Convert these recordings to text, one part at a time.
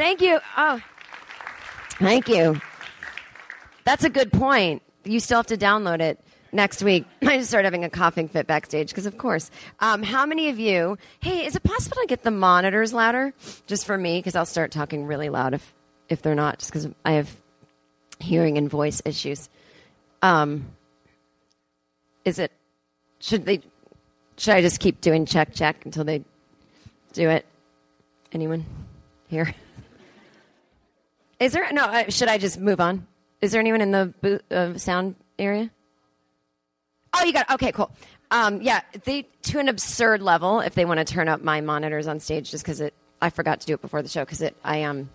Thank you. Oh, thank you. That's a good point. You still have to download it next week. I just started having a coughing fit backstage because, of course. Um, how many of you? Hey, is it possible to get the monitors louder just for me? Because I'll start talking really loud if if they're not, just because I have hearing and voice issues. Um, is it? Should they? Should I just keep doing check check until they do it? Anyone here? Is there no? Uh, should I just move on? Is there anyone in the uh, sound area? Oh, you got it. okay, cool. Um, yeah, they to an absurd level. If they want to turn up my monitors on stage, just because it, I forgot to do it before the show because it, I um,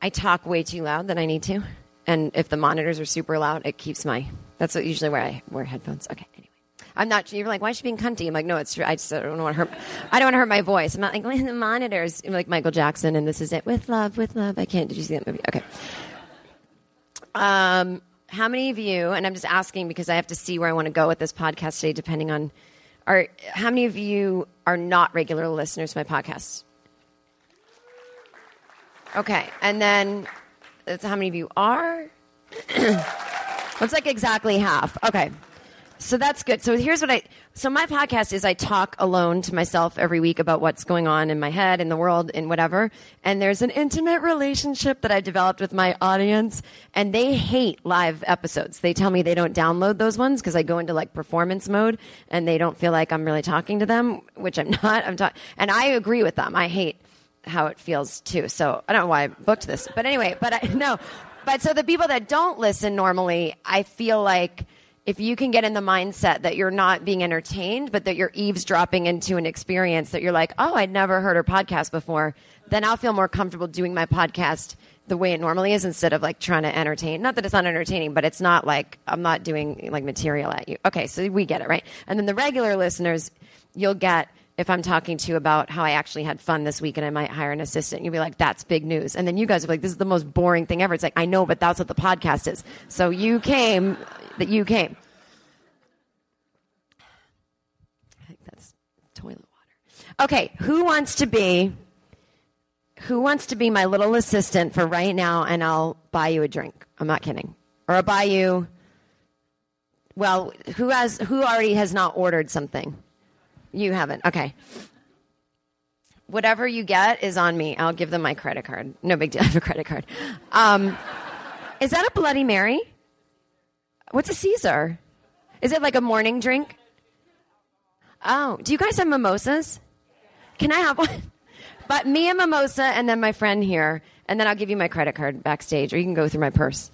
I talk way too loud than I need to, and if the monitors are super loud, it keeps my. That's what, usually where I wear headphones. Okay, anyway. I'm not. You're like, why is she being cunty? I'm like, no, it's true. I just don't want to hurt. I don't want to hurt my voice. I'm not like the monitors. I'm like Michael Jackson, and this is it with love, with love. I can't. Did you see that movie? Okay. Um, how many of you? And I'm just asking because I have to see where I want to go with this podcast today, depending on. Are how many of you are not regular listeners to my podcast? Okay, and then that's how many of you are? It's like exactly half. Okay. So that's good. So here's what I so my podcast is I talk alone to myself every week about what's going on in my head, in the world, in whatever. And there's an intimate relationship that I developed with my audience, and they hate live episodes. They tell me they don't download those ones because I go into like performance mode and they don't feel like I'm really talking to them, which I'm not. I'm talking, and I agree with them. I hate how it feels too. So I don't know why I booked this, but anyway, but I no, but so the people that don't listen normally, I feel like if you can get in the mindset that you're not being entertained, but that you're eavesdropping into an experience that you're like, oh, I'd never heard her podcast before, then I'll feel more comfortable doing my podcast the way it normally is instead of like trying to entertain. Not that it's not entertaining, but it's not like I'm not doing like material at you. Okay, so we get it, right? And then the regular listeners, you'll get if I'm talking to you about how I actually had fun this week and I might hire an assistant, you'll be like, that's big news. And then you guys are like, this is the most boring thing ever. It's like, I know, but that's what the podcast is. So you came, that you came. I think that's toilet water. Okay, who wants to be, who wants to be my little assistant for right now and I'll buy you a drink? I'm not kidding. Or I'll buy you, well, who has, who already has not ordered something? You haven't. Okay. Whatever you get is on me. I'll give them my credit card. No big deal. I have a credit card. Um, is that a Bloody Mary? What's a Caesar? Is it like a morning drink? Oh, do you guys have mimosas? Can I have one? But me a mimosa and then my friend here, and then I'll give you my credit card backstage, or you can go through my purse.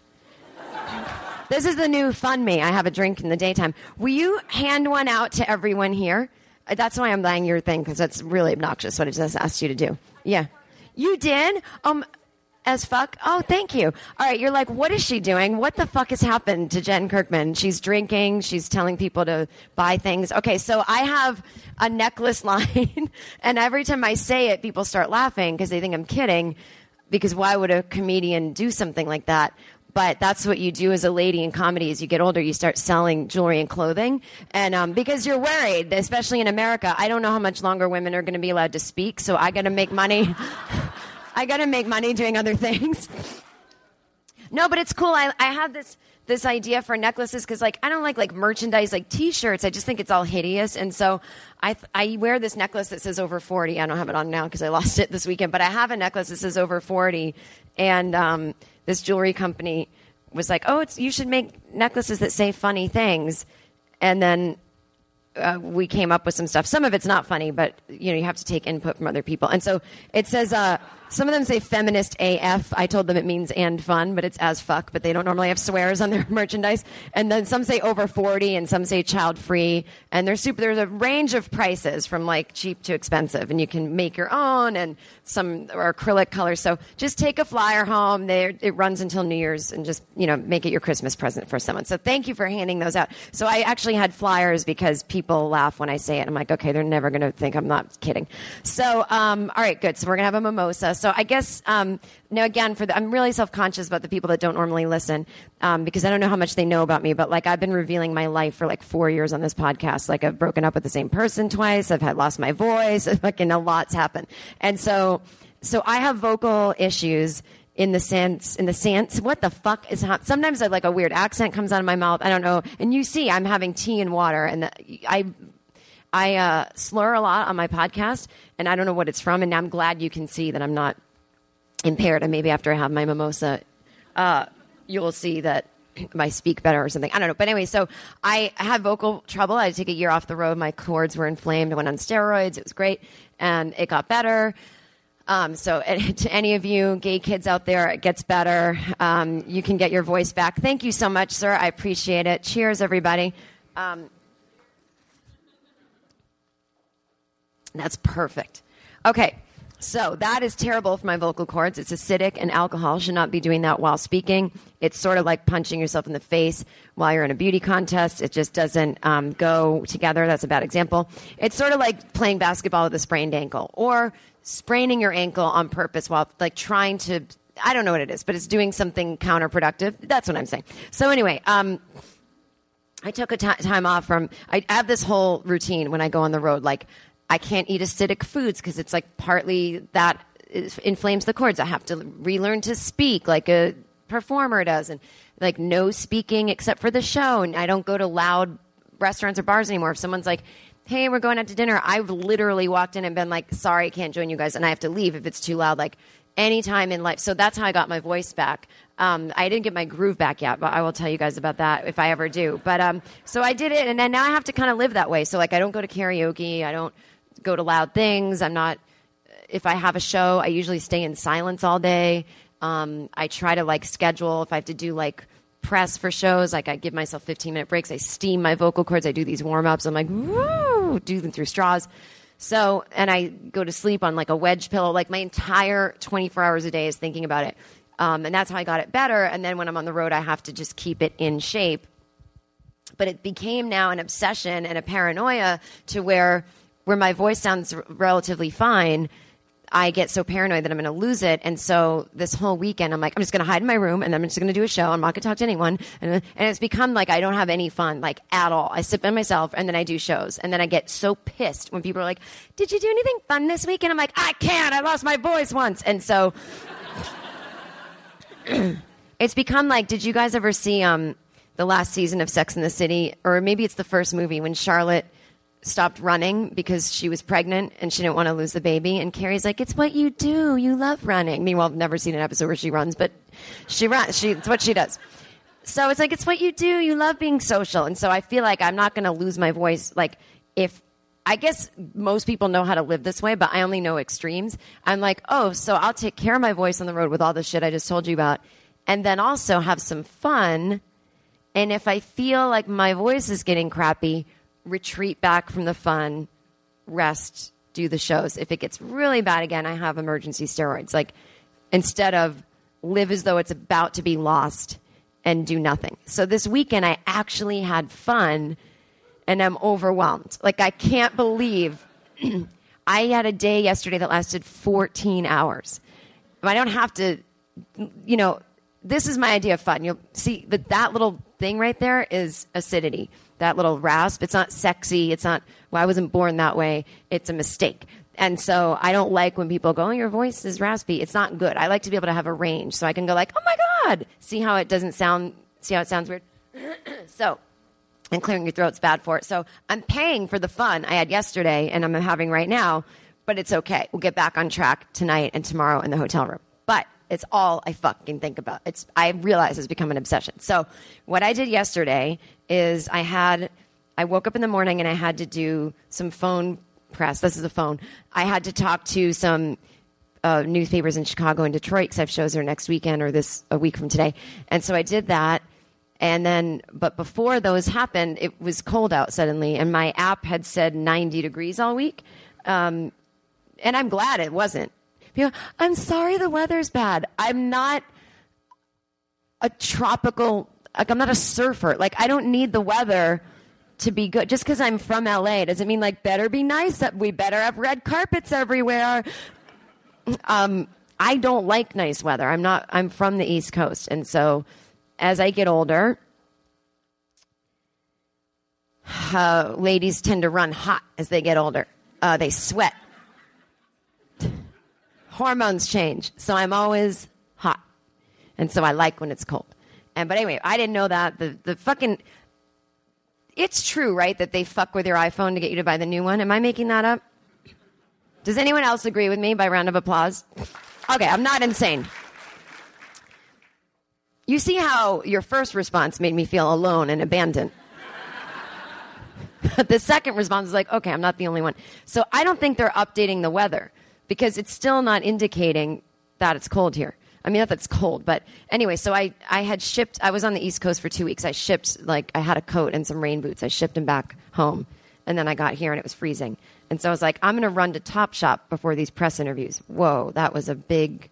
This is the new fun me. I have a drink in the daytime. Will you hand one out to everyone here? That's why I'm buying your thing because that's really obnoxious what I just asked you to do. Yeah, you did. Um, as fuck. Oh, thank you. All right, you're like, what is she doing? What the fuck has happened to Jen Kirkman? She's drinking. She's telling people to buy things. Okay, so I have a necklace line, and every time I say it, people start laughing because they think I'm kidding. Because why would a comedian do something like that? But that's what you do as a lady in comedy as you get older you start selling jewelry and clothing. And um, because you're worried especially in america i don't know how much longer women are going to be allowed to speak so i got to make money. I got to make money doing other things. No but it's cool. I, I have this this idea for necklaces because like i don't like like merchandise like t-shirts. I just think it's all hideous. And so i i wear this necklace that says over 40 i don't have it on now because i lost it this weekend but i have a necklace that says over 40 and um, this jewelry company was like oh it's you should make necklaces that say funny things. And then uh, we came up with some stuff. Some of it's not funny, but you know you have to take input from other people. And so it says uh, Some of them say feminist AF. I told them it means and fun, but it's as fuck, but they don't normally have swears on their merchandise. And then some say over 40 and some say child free. And there's super, there's a range of prices from like cheap to expensive. And you can make your own and some are acrylic colors. So just take a flyer home. There, it runs until New Year's and just, you know, make it your Christmas present for someone. So thank you for handing those out. So I actually had flyers because people laugh when I say it. I'm like, okay, they're never going to think I'm not kidding. So, um, all right, good. So we're going to have a mimosa. So I guess, um, now again, for the, I'm really self conscious about the people that don't normally listen um, because I don't know how much they know about me. But like I've been revealing my life for like four years on this podcast. Like I've broken up with the same person twice. I've had lost my voice. Fucking a lot's happened. And so, so I have vocal issues in the sense in the sense what the fuck is hap- sometimes I, like a weird accent comes out of my mouth i don't know and you see i'm having tea and water and the, i i uh, slur a lot on my podcast and i don't know what it's from and i'm glad you can see that i'm not impaired and maybe after i have my mimosa uh, you'll see that I speak better or something. I don't know. But anyway, so I had vocal trouble. I took a year off the road. My cords were inflamed. I went on steroids. It was great. And it got better. Um, so, to any of you gay kids out there, it gets better. Um, you can get your voice back. Thank you so much, sir. I appreciate it. Cheers, everybody. Um, that's perfect. Okay, so that is terrible for my vocal cords. It's acidic, and alcohol should not be doing that while speaking. It's sort of like punching yourself in the face while you're in a beauty contest. It just doesn't um, go together. That's a bad example. It's sort of like playing basketball with a sprained ankle or spraining your ankle on purpose while like trying to. I don't know what it is, but it's doing something counterproductive. That's what I'm saying. So anyway, um, I took a t- time off from. I have this whole routine when I go on the road. Like, I can't eat acidic foods because it's like partly that inflames the cords. I have to relearn to speak like a performer does, and like no speaking except for the show. And I don't go to loud restaurants or bars anymore. If someone's like, "Hey, we're going out to dinner," I've literally walked in and been like, "Sorry, I can't join you guys," and I have to leave if it's too loud. Like anytime in life. So that's how I got my voice back. Um, I didn't get my groove back yet, but I will tell you guys about that if I ever do. But um, so I did it, and then now I have to kind of live that way. So like, I don't go to karaoke. I don't go to loud things. I'm not. If I have a show, I usually stay in silence all day. Um, I try to like schedule if I have to do like press for shows. Like I give myself 15 minute breaks. I steam my vocal cords. I do these warm ups. I'm like, woo, do them through straws. So, and I go to sleep on like a wedge pillow. Like my entire 24 hours a day is thinking about it. Um, and that's how I got it better. And then when I'm on the road, I have to just keep it in shape. But it became now an obsession and a paranoia to where, where my voice sounds r- relatively fine. I get so paranoid that I'm going to lose it. And so this whole weekend, I'm like, I'm just going to hide in my room and I'm just going to do a show. I'm not going to talk to anyone. And, and it's become like I don't have any fun, like at all. I sit by myself and then I do shows. And then I get so pissed when people are like, Did you do anything fun this week? And I'm like, I can't. I lost my voice once. And so it's become like, did you guys ever see um, the last season of Sex in the City? Or maybe it's the first movie when Charlotte stopped running because she was pregnant and she didn't want to lose the baby. And Carrie's like, it's what you do. You love running. Meanwhile, I've never seen an episode where she runs, but she runs. She, it's what she does. So it's like, it's what you do. You love being social. And so I feel like I'm not going to lose my voice. Like, if I guess most people know how to live this way, but I only know extremes. I'm like, oh, so I'll take care of my voice on the road with all the shit I just told you about, and then also have some fun. And if I feel like my voice is getting crappy, retreat back from the fun, rest, do the shows. If it gets really bad again, I have emergency steroids. Like instead of live as though it's about to be lost and do nothing. So this weekend, I actually had fun and I'm overwhelmed. Like, I can't believe I had a day yesterday that lasted 14 hours. I don't have to, you know, this is my idea of fun. You'll see that that little thing right there is acidity. That little rasp. It's not sexy. It's not, well, I wasn't born that way. It's a mistake. And so I don't like when people go, oh, your voice is raspy. It's not good. I like to be able to have a range so I can go like, oh my God. See how it doesn't sound, see how it sounds weird? so, and clearing your throat's bad for it. So I'm paying for the fun I had yesterday and I'm having right now, but it's okay. We'll get back on track tonight and tomorrow in the hotel room. But it's all I fucking think about. It's I realize it's become an obsession. So what I did yesterday is I had I woke up in the morning and I had to do some phone press. This is a phone. I had to talk to some uh, newspapers in Chicago and Detroit because I have shows there next weekend or this a week from today. And so I did that. And then, but before those happened, it was cold out suddenly, and my app had said 90 degrees all week. Um, and I'm glad it wasn't. I'm sorry the weather's bad. I'm not a tropical, like, I'm not a surfer. Like, I don't need the weather to be good. Just because I'm from LA doesn't mean, like, better be nice. We better have red carpets everywhere. Um, I don't like nice weather. I'm not, I'm from the East Coast. And so, as I get older, uh, ladies tend to run hot as they get older. Uh, they sweat. Hormones change. So I'm always hot. And so I like when it's cold. And but anyway, I didn't know that. The the fucking it's true, right, that they fuck with your iPhone to get you to buy the new one. Am I making that up? Does anyone else agree with me by round of applause? Okay, I'm not insane. You see how your first response made me feel alone and abandoned. the second response is like, okay, I'm not the only one. So I don't think they're updating the weather because it's still not indicating that it's cold here. I mean, not that it's cold, but anyway, so I, I had shipped, I was on the East Coast for two weeks. I shipped, like, I had a coat and some rain boots. I shipped them back home. And then I got here and it was freezing. And so I was like, I'm going to run to Topshop before these press interviews. Whoa, that was a big.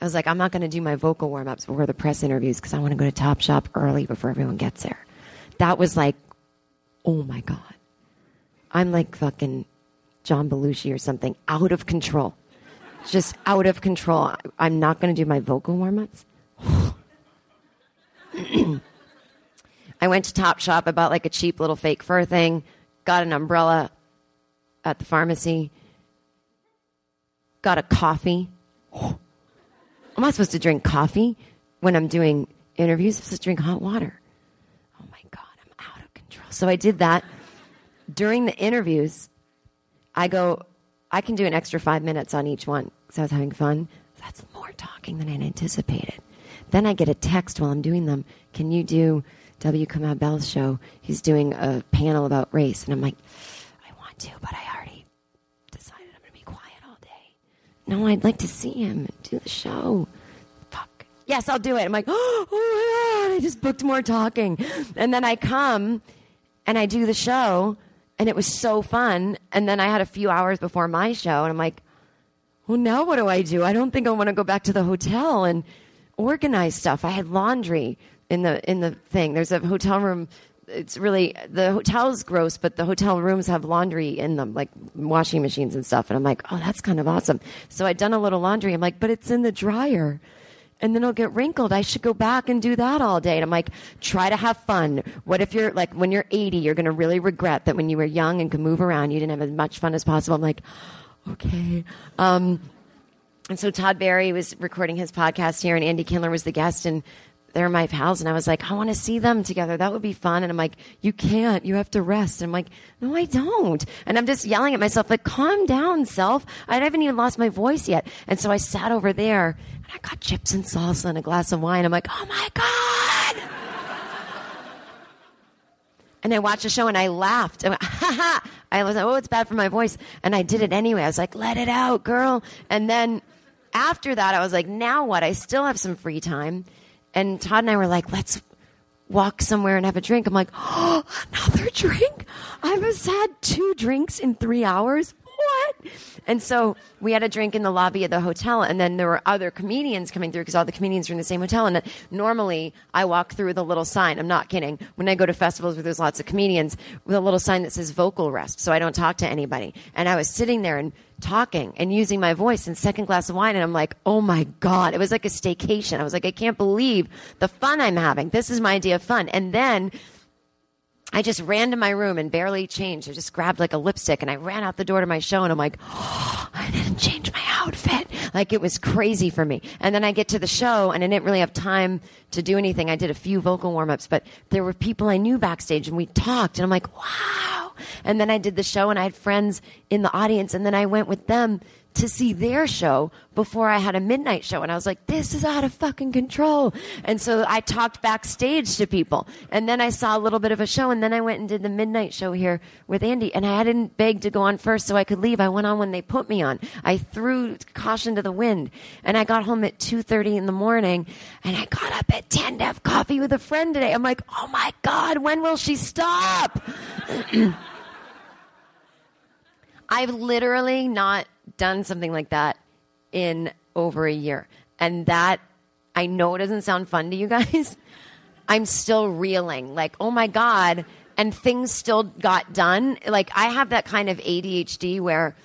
I was like, I'm not going to do my vocal warm ups before the press interviews because I want to go to Topshop early before everyone gets there. That was like, oh my God. I'm like fucking John Belushi or something, out of control. Just out of control. I'm not going to do my vocal warm ups. I went to Topshop, I bought like a cheap little fake fur thing, got an umbrella at the pharmacy, got a coffee. Am I supposed to drink coffee when I'm doing interviews? I'm supposed to drink hot water. Oh my God, I'm out of control. So I did that. During the interviews, I go, I can do an extra five minutes on each one because I was having fun. That's more talking than I anticipated. Then I get a text while I'm doing them. Can you do W. Kamau Bell's show? He's doing a panel about race. And I'm like, I want to, but I already decided I'm going to be quiet all day. No, I'd like to see him do the show. Fuck. Yes, I'll do it. I'm like, oh my God, I just booked more talking. And then I come and I do the show and it was so fun. And then I had a few hours before my show and I'm like, well, now what do I do? I don't think I want to go back to the hotel and organize stuff. I had laundry in the in the thing. There's a hotel room. It's really the hotel's gross, but the hotel rooms have laundry in them, like washing machines and stuff. And I'm like, oh, that's kind of awesome. So I'd done a little laundry. I'm like, but it's in the dryer. And then it'll get wrinkled. I should go back and do that all day. And I'm like, try to have fun. What if you're like, when you're 80, you're going to really regret that when you were young and could move around, you didn't have as much fun as possible. I'm like, okay. Um, and so Todd Barry was recording his podcast here, and Andy Kindler was the guest, and they're my pals. And I was like, I want to see them together. That would be fun. And I'm like, you can't. You have to rest. And I'm like, no, I don't. And I'm just yelling at myself, like, calm down, self. I haven't even lost my voice yet. And so I sat over there, and I got chips and salsa and a glass of wine. I'm like, oh my god. And I watched the show and I laughed. I. I was like, oh, it's bad for my voice. And I did it anyway. I was like, let it out, girl. And then after that, I was like, now what? I still have some free time. And Todd and I were like, let's walk somewhere and have a drink. I'm like, oh, another drink? I've just had two drinks in three hours. What? And so we had a drink in the lobby of the hotel, and then there were other comedians coming through because all the comedians are in the same hotel. And normally I walk through the little sign. I'm not kidding. When I go to festivals where there's lots of comedians, with a little sign that says vocal rest, so I don't talk to anybody. And I was sitting there and talking and using my voice and second glass of wine and I'm like, "Oh my god, it was like a staycation." I was like, "I can't believe the fun I'm having. This is my idea of fun." And then I just ran to my room and barely changed. I just grabbed like a lipstick and I ran out the door to my show and I'm like, oh, I didn't change my outfit. Like it was crazy for me. And then I get to the show and I didn't really have time to do anything. I did a few vocal warm ups, but there were people I knew backstage and we talked and I'm like, wow. And then I did the show and I had friends in the audience and then I went with them to see their show before I had a midnight show. And I was like, this is out of fucking control. And so I talked backstage to people. And then I saw a little bit of a show. And then I went and did the midnight show here with Andy. And I hadn't begged to go on first so I could leave. I went on when they put me on. I threw caution to the wind. And I got home at 2.30 in the morning. And I got up at 10 to have coffee with a friend today. I'm like, oh my God, when will she stop? I've literally not done something like that in over a year. And that, I know it doesn't sound fun to you guys. I'm still reeling. Like, oh my God. And things still got done. Like, I have that kind of ADHD where,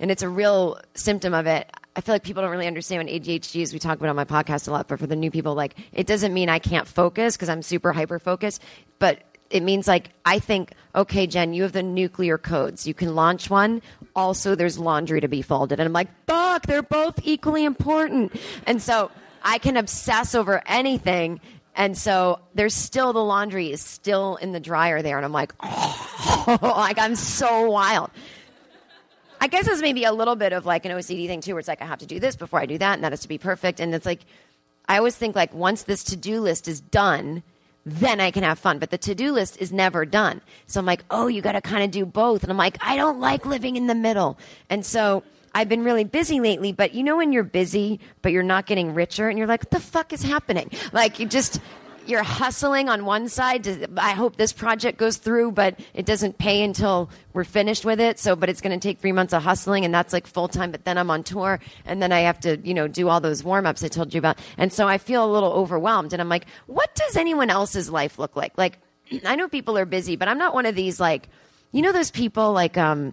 and it's a real symptom of it. I feel like people don't really understand what ADHD is. We talk about on my podcast a lot, but for the new people, like, it doesn't mean I can't focus because I'm super hyper focused, but it means like I think, okay, Jen, you have the nuclear codes. You can launch one. Also, there's laundry to be folded. And I'm like, fuck, they're both equally important. And so I can obsess over anything. And so there's still the laundry is still in the dryer there. And I'm like, oh, like I'm so wild. I guess it's maybe a little bit of like an OCD thing too, where it's like I have to do this before I do that, and that has to be perfect. And it's like I always think like once this to do list is done, then I can have fun. But the to do list is never done. So I'm like, oh, you got to kind of do both. And I'm like, I don't like living in the middle. And so I've been really busy lately. But you know when you're busy, but you're not getting richer, and you're like, what the fuck is happening? Like you just you're hustling on one side. I hope this project goes through, but it doesn't pay until we're finished with it. So, but it's going to take three months of hustling, and that's like full time. But then I'm on tour, and then I have to, you know, do all those warm ups I told you about. And so I feel a little overwhelmed. And I'm like, what does anyone else's life look like? Like, I know people are busy, but I'm not one of these like, you know, those people like, um,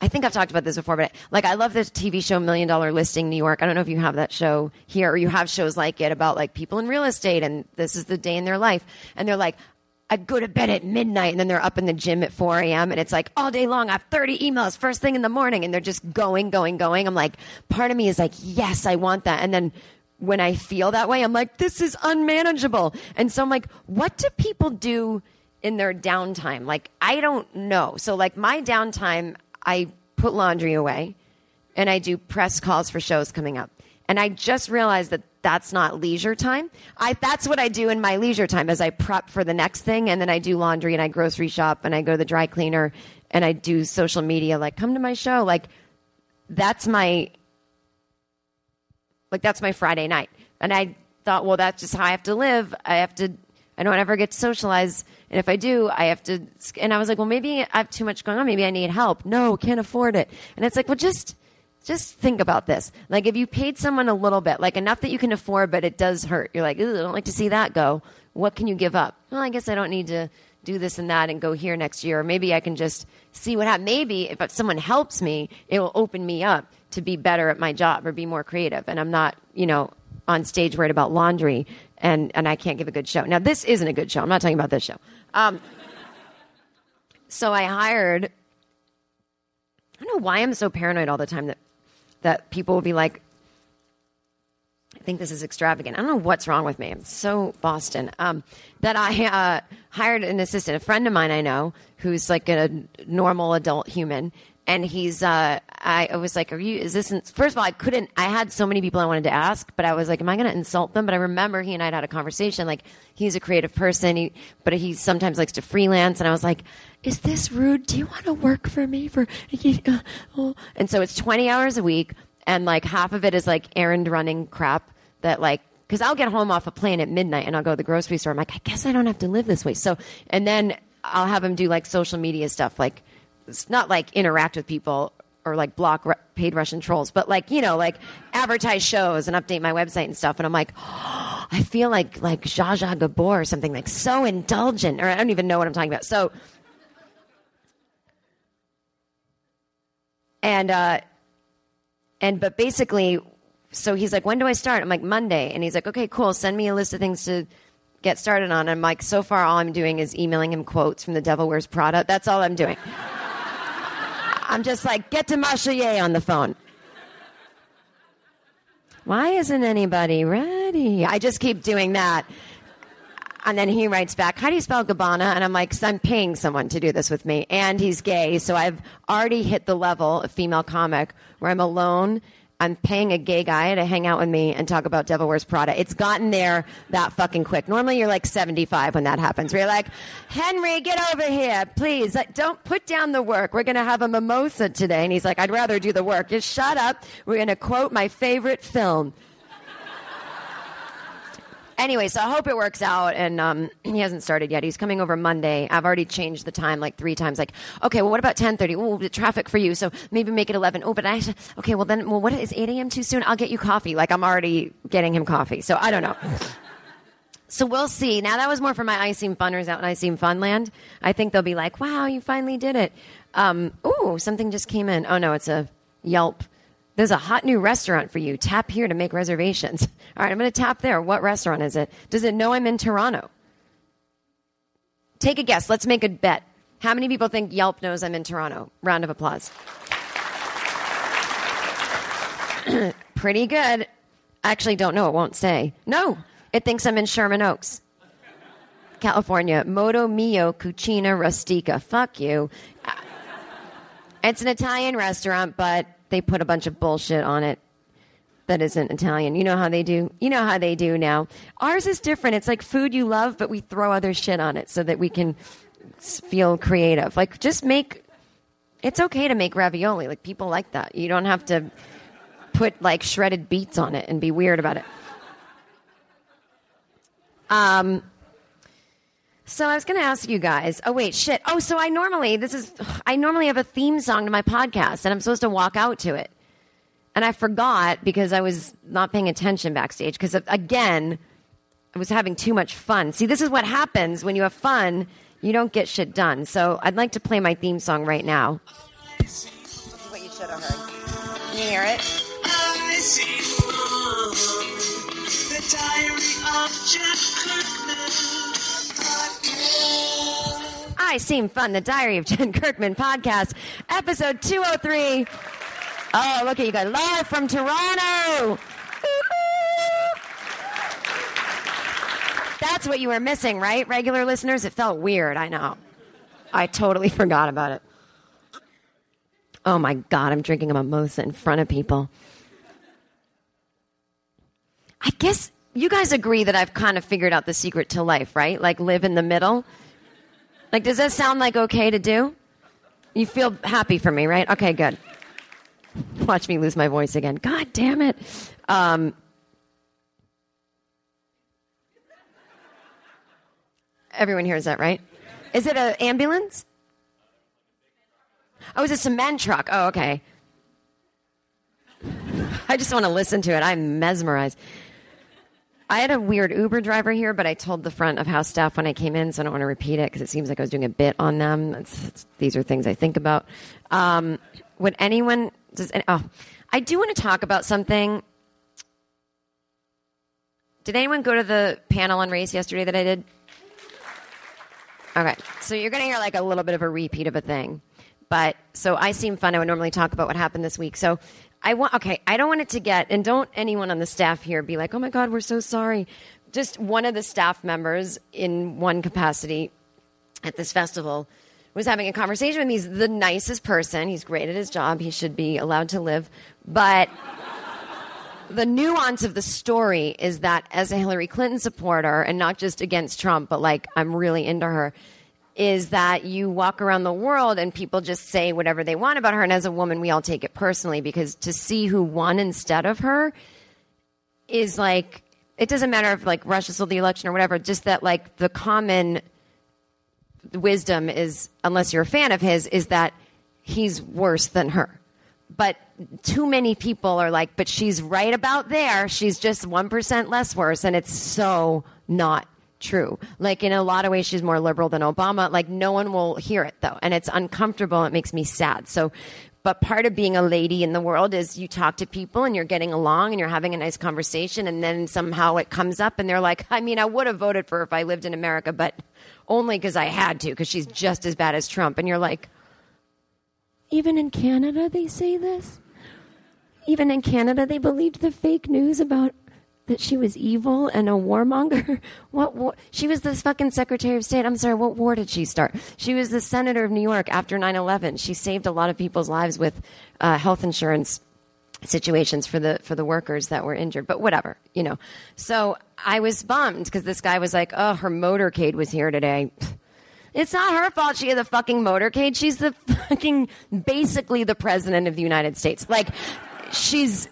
I think I've talked about this before, but like I love the TV show Million Dollar Listing New York. I don't know if you have that show here or you have shows like it about like people in real estate and this is the day in their life. And they're like, I go to bed at midnight and then they're up in the gym at 4 a.m. and it's like all day long. I have 30 emails first thing in the morning and they're just going, going, going. I'm like, part of me is like, yes, I want that. And then when I feel that way, I'm like, this is unmanageable. And so I'm like, what do people do in their downtime? Like, I don't know. So like my downtime, I put laundry away and I do press calls for shows coming up. And I just realized that that's not leisure time. I, that's what I do in my leisure time as I prep for the next thing. And then I do laundry and I grocery shop and I go to the dry cleaner and I do social media, like come to my show. Like that's my, like that's my Friday night. And I thought, well, that's just how I have to live. I have to, I don't ever get to socialize. And if I do, I have to. And I was like, well, maybe I have too much going on. Maybe I need help. No, can't afford it. And it's like, well, just, just think about this. Like, if you paid someone a little bit, like enough that you can afford, but it does hurt. You're like, I don't like to see that go. What can you give up? Well, I guess I don't need to do this and that and go here next year. Or maybe I can just see what happens. Maybe if someone helps me, it will open me up to be better at my job or be more creative. And I'm not, you know, on stage worried about laundry and, and I can't give a good show. Now, this isn't a good show. I'm not talking about this show. Um, so I hired. I don't know why I'm so paranoid all the time that that people will be like, I think this is extravagant. I don't know what's wrong with me. I'm so Boston. Um, that I uh, hired an assistant, a friend of mine I know, who's like a normal adult human, and he's. Uh, I, I was like, "Are you? Is this?" In-? First of all, I couldn't. I had so many people I wanted to ask, but I was like, "Am I going to insult them?" But I remember he and I had had a conversation. Like, he's a creative person, he, but he sometimes likes to freelance, and I was like, "Is this rude? Do you want to work for me for?" And so it's twenty hours a week, and like half of it is like errand running crap that like because I'll get home off a plane at midnight and I'll go to the grocery store. I'm like, I guess I don't have to live this way. So, and then I'll have him do like social media stuff, like not like interact with people or like block paid Russian trolls, but like you know, like advertise shows and update my website and stuff. And I'm like, oh, I feel like like Zsa Zsa Gabor or something like so indulgent, or I don't even know what I'm talking about. So, and uh, and but basically, so he's like, when do I start? I'm like Monday, and he's like, okay, cool. Send me a list of things to get started on. I'm like, so far, all I'm doing is emailing him quotes from The Devil Wears Prada. That's all I'm doing. I'm just like, get to Marshall on the phone. Why isn't anybody ready? I just keep doing that. And then he writes back, How do you spell Gabbana? And I'm like, I'm paying someone to do this with me. And he's gay. So I've already hit the level of female comic where I'm alone. I'm paying a gay guy to hang out with me and talk about Devil Wears Prada. It's gotten there that fucking quick. Normally you're like 75 when that happens. You're like, Henry, get over here, please. Like, don't put down the work. We're going to have a mimosa today. And he's like, I'd rather do the work. Just shut up. We're going to quote my favorite film anyway, so I hope it works out. And um, he hasn't started yet. He's coming over Monday. I've already changed the time like three times. Like, okay, well, what about ten thirty? Oh, the traffic for you, so maybe make it eleven. Oh, but I okay. Well, then, well, what is eight a.m. too soon? I'll get you coffee. Like, I'm already getting him coffee. So I don't know. So we'll see. Now that was more for my I Seem Funners out in I Seem Funland. I think they'll be like, "Wow, you finally did it." Um, ooh, something just came in. Oh no, it's a Yelp. There's a hot new restaurant for you. Tap here to make reservations. All right, I'm going to tap there. What restaurant is it? Does it know I'm in Toronto? Take a guess. Let's make a bet. How many people think Yelp knows I'm in Toronto? Round of applause. Pretty good. Actually don't know. It won't say. No, it thinks I'm in Sherman Oaks, California. Moto Mio Cucina Rustica. Fuck you. Uh, it's an Italian restaurant, but they put a bunch of bullshit on it that isn't Italian. You know how they do. You know how they do now. Ours is different. It's like food you love, but we throw other shit on it so that we can feel creative. Like just make. It's okay to make ravioli. Like people like that. You don't have to put like shredded beets on it and be weird about it. Um. So I was going to ask you guys. Oh wait, shit. Oh, so I normally this is I normally have a theme song to my podcast, and I'm supposed to walk out to it, and I forgot because I was not paying attention backstage. Because uh, again, I was having too much fun. See, this is what happens when you have fun. You don't get shit done. So I'd like to play my theme song right now. This is what you should have heard. Can you hear it? I Seem Fun, the Diary of Jen Kirkman podcast, episode 203. Oh, look at you guys, live from Toronto. That's what you were missing, right, regular listeners? It felt weird, I know. I totally forgot about it. Oh my God, I'm drinking a mimosa in front of people. I guess you guys agree that I've kind of figured out the secret to life, right? Like live in the middle. Like, does that sound like okay to do? You feel happy for me, right? Okay, good. Watch me lose my voice again. God damn it. Um, everyone hears that, right? Is it an ambulance? Oh, it's a cement truck. Oh, okay. I just want to listen to it. I'm mesmerized. I had a weird Uber driver here, but I told the front of house staff when I came in, so I don't want to repeat it because it seems like I was doing a bit on them. It's, it's, these are things I think about. Um, would anyone? Does oh, I do want to talk about something. Did anyone go to the panel on race yesterday that I did? Okay, so you're going to hear like a little bit of a repeat of a thing, but so I seem fun. I would normally talk about what happened this week. So I want okay. I don't want it to get and don't anyone on the staff here be like, oh my god, we're so sorry. Just one of the staff members in one capacity at this festival was having a conversation with me. He's the nicest person. He's great at his job. He should be allowed to live, but. The nuance of the story is that as a Hillary Clinton supporter, and not just against Trump, but like I'm really into her, is that you walk around the world and people just say whatever they want about her. And as a woman, we all take it personally because to see who won instead of her is like, it doesn't matter if like Russia stole the election or whatever, just that like the common wisdom is, unless you're a fan of his, is that he's worse than her. But too many people are like, but she's right about there. She's just 1% less worse. And it's so not true. Like in a lot of ways, she's more liberal than Obama. Like no one will hear it though. And it's uncomfortable. It makes me sad. So, but part of being a lady in the world is you talk to people and you're getting along and you're having a nice conversation. And then somehow it comes up and they're like, I mean, I would have voted for her if I lived in America, but only because I had to, because she's just as bad as Trump. And you're like, even in Canada, they say this? Even in Canada, they believed the fake news about that she was evil and a warmonger? What war? She was the fucking Secretary of State. I'm sorry, what war did she start? She was the Senator of New York after 9 11. She saved a lot of people's lives with uh, health insurance situations for the for the workers that were injured but whatever you know so i was bummed because this guy was like oh her motorcade was here today it's not her fault she had the fucking motorcade she's the fucking basically the president of the united states like she's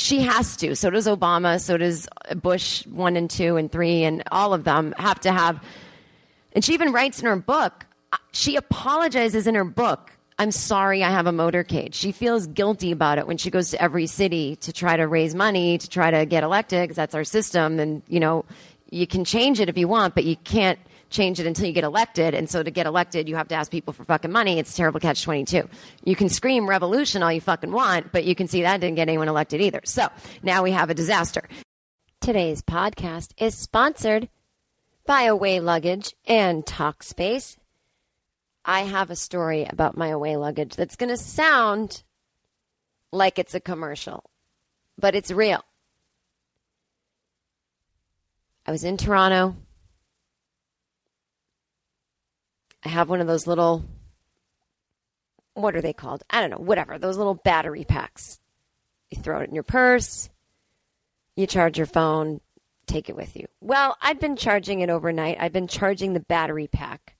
she has to so does obama so does bush one and two and three and all of them have to have and she even writes in her book she apologizes in her book I'm sorry I have a motorcade. She feels guilty about it when she goes to every city to try to raise money to try to get elected because that's our system. And, you know, you can change it if you want, but you can't change it until you get elected. And so to get elected, you have to ask people for fucking money. It's a terrible catch 22. You can scream revolution all you fucking want, but you can see that didn't get anyone elected either. So now we have a disaster. Today's podcast is sponsored by Away Luggage and Talkspace. I have a story about my away luggage that's going to sound like it's a commercial, but it's real. I was in Toronto. I have one of those little, what are they called? I don't know, whatever, those little battery packs. You throw it in your purse, you charge your phone, take it with you. Well, I've been charging it overnight. I've been charging the battery pack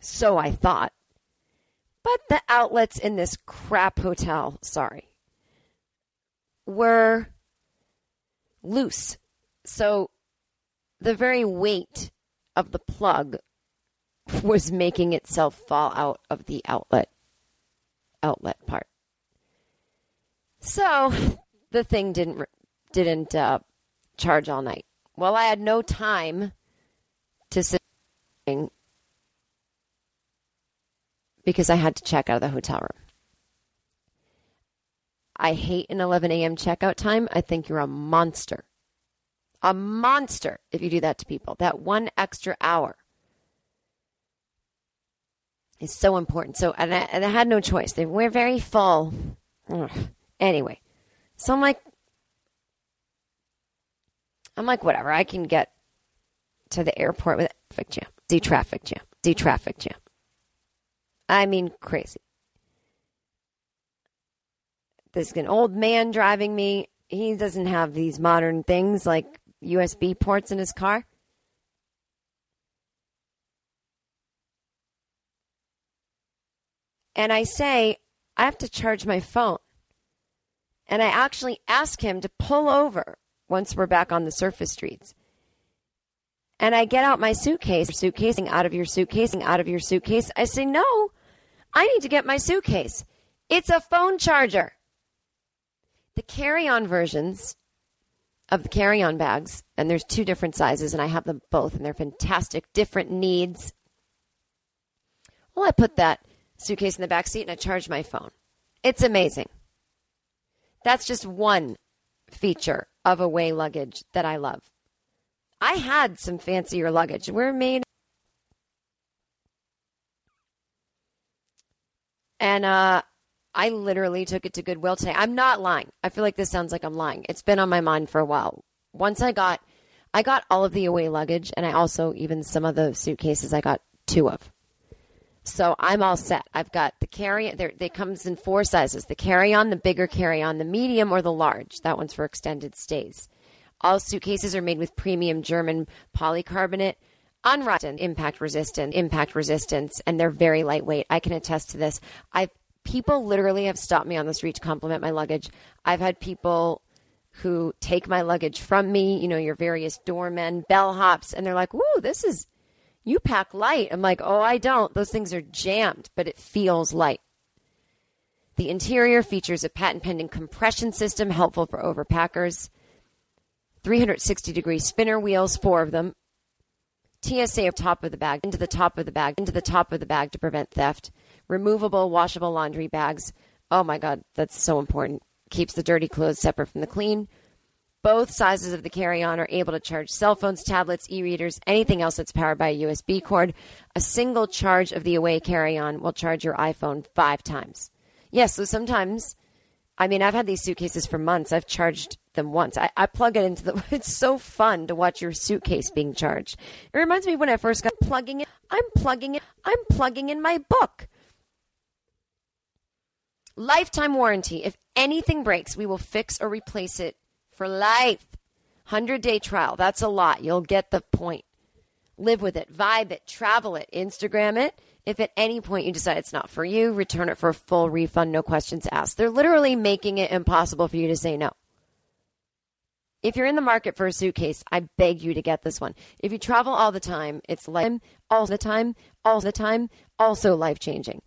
so I thought. But the outlets in this crap hotel, sorry, were loose. So the very weight of the plug was making itself fall out of the outlet outlet part. So the thing didn't didn't uh, charge all night. Well, I had no time to sit because I had to check out of the hotel room. I hate an 11 a.m. checkout time. I think you're a monster. A monster if you do that to people. That one extra hour is so important. So, and I, and I had no choice. They were very full. Ugh. Anyway, so I'm like, I'm like, whatever. I can get to the airport with traffic jam, see traffic jam, see traffic jam. I mean, crazy. There's an old man driving me. He doesn't have these modern things like USB ports in his car. And I say, I have to charge my phone. And I actually ask him to pull over once we're back on the surface streets. And I get out my suitcase, suitcasing out of your suitcasing out of your suitcase. I say, no, I need to get my suitcase. It's a phone charger. The carry on versions of the carry on bags, and there's two different sizes, and I have them both, and they're fantastic, different needs. Well, I put that suitcase in the back seat and I charge my phone. It's amazing. That's just one feature of away luggage that I love. I had some fancier luggage. We're made And uh, I literally took it to Goodwill today. I'm not lying. I feel like this sounds like I'm lying. It's been on my mind for a while. Once I got, I got all of the away luggage, and I also even some of the suitcases I got two of. So I'm all set. I've got the carry. There, they comes in four sizes: the carry-on, the bigger carry-on, the medium, or the large. That one's for extended stays. All suitcases are made with premium German polycarbonate unresistant, impact resistant, impact resistance, and they're very lightweight. I can attest to this. I've people literally have stopped me on the street to compliment my luggage. I've had people who take my luggage from me, you know, your various doormen, bellhops, and they're like, "Ooh, this is you pack light." I'm like, "Oh, I don't. Those things are jammed, but it feels light." The interior features a patent pending compression system helpful for overpackers. 360 degree spinner wheels, four of them, TSA up top of the bag, into the top of the bag, into the top of the bag to prevent theft. Removable, washable laundry bags. Oh my God, that's so important. Keeps the dirty clothes separate from the clean. Both sizes of the carry on are able to charge cell phones, tablets, e readers, anything else that's powered by a USB cord. A single charge of the away carry on will charge your iPhone five times. Yes, so sometimes I mean, I've had these suitcases for months. I've charged them once. I, I plug it into the. It's so fun to watch your suitcase being charged. It reminds me when I first got plugging it. I'm plugging it. I'm plugging in my book. Lifetime warranty. If anything breaks, we will fix or replace it for life. 100 day trial. That's a lot. You'll get the point. Live with it, vibe it, travel it, Instagram it. If at any point you decide it's not for you, return it for a full refund, no questions asked. They're literally making it impossible for you to say no. If you're in the market for a suitcase, I beg you to get this one. If you travel all the time, it's life all the time, all the time, also life changing.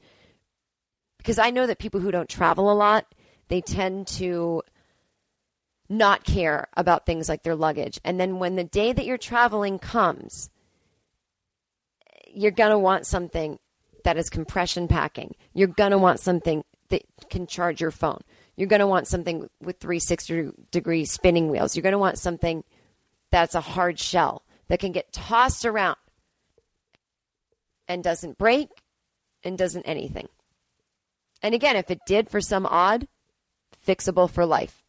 Because I know that people who don't travel a lot, they tend to not care about things like their luggage. And then when the day that you're traveling comes, you're going to want something that is compression packing. You're going to want something that can charge your phone. You're going to want something with 360 degree spinning wheels. You're going to want something that's a hard shell that can get tossed around and doesn't break and doesn't anything. And again, if it did for some odd, fixable for life.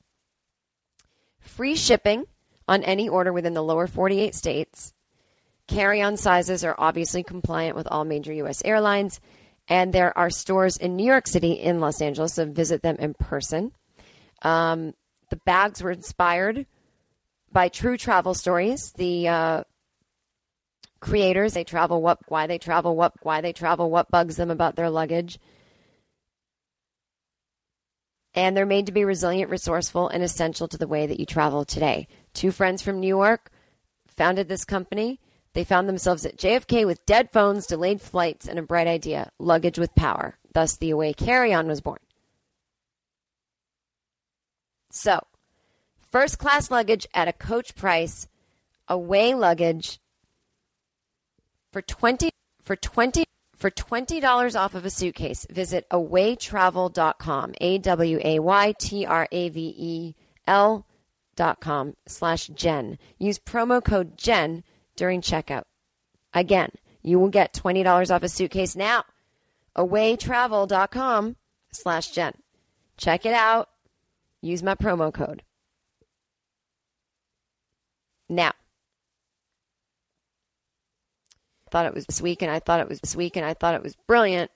Free shipping on any order within the lower 48 states. Carry on sizes are obviously compliant with all major U.S. airlines. And there are stores in New York City, in Los Angeles, so visit them in person. Um, the bags were inspired by true travel stories. The uh, creators, they travel, what, why they travel, what, why they travel, what bugs them about their luggage and they're made to be resilient, resourceful, and essential to the way that you travel today. Two friends from New York founded this company. They found themselves at JFK with dead phones, delayed flights, and a bright idea luggage with power. Thus, the Away Carry On was born. So, first class luggage at a coach price, away luggage for 20 for 20 for $20 off of a suitcase, visit awaytravel.com, A W A Y T R A V E L dot com slash Jen. Use promo code Jen during checkout. Again, you will get $20 off a suitcase now. Awaytravel.com slash Jen. Check it out. Use my promo code. Now, thought it was this week and I thought it was this week and I thought it was brilliant.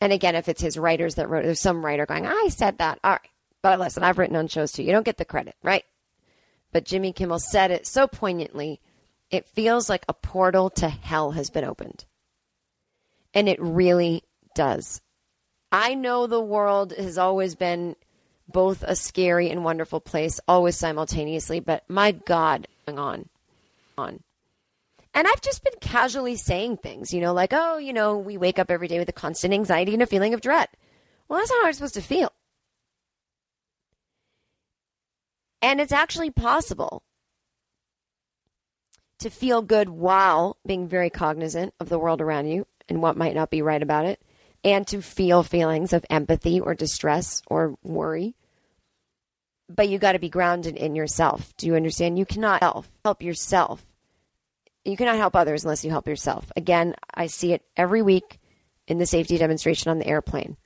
And again, if it's his writers that wrote, there's some writer going, I said that. All right. But listen, I've written on shows too. You don't get the credit, right? But Jimmy Kimmel said it so poignantly. It feels like a portal to hell has been opened. And it really does. I know the world has always been both a scary and wonderful place, always simultaneously. But my God, on, on. And I've just been casually saying things, you know, like, oh, you know, we wake up every day with a constant anxiety and a feeling of dread. Well, that's not how I'm supposed to feel. And it's actually possible to feel good while being very cognizant of the world around you and what might not be right about it, and to feel feelings of empathy or distress or worry but you got to be grounded in yourself. Do you understand? You cannot help yourself. You cannot help others unless you help yourself. Again, I see it every week in the safety demonstration on the airplane.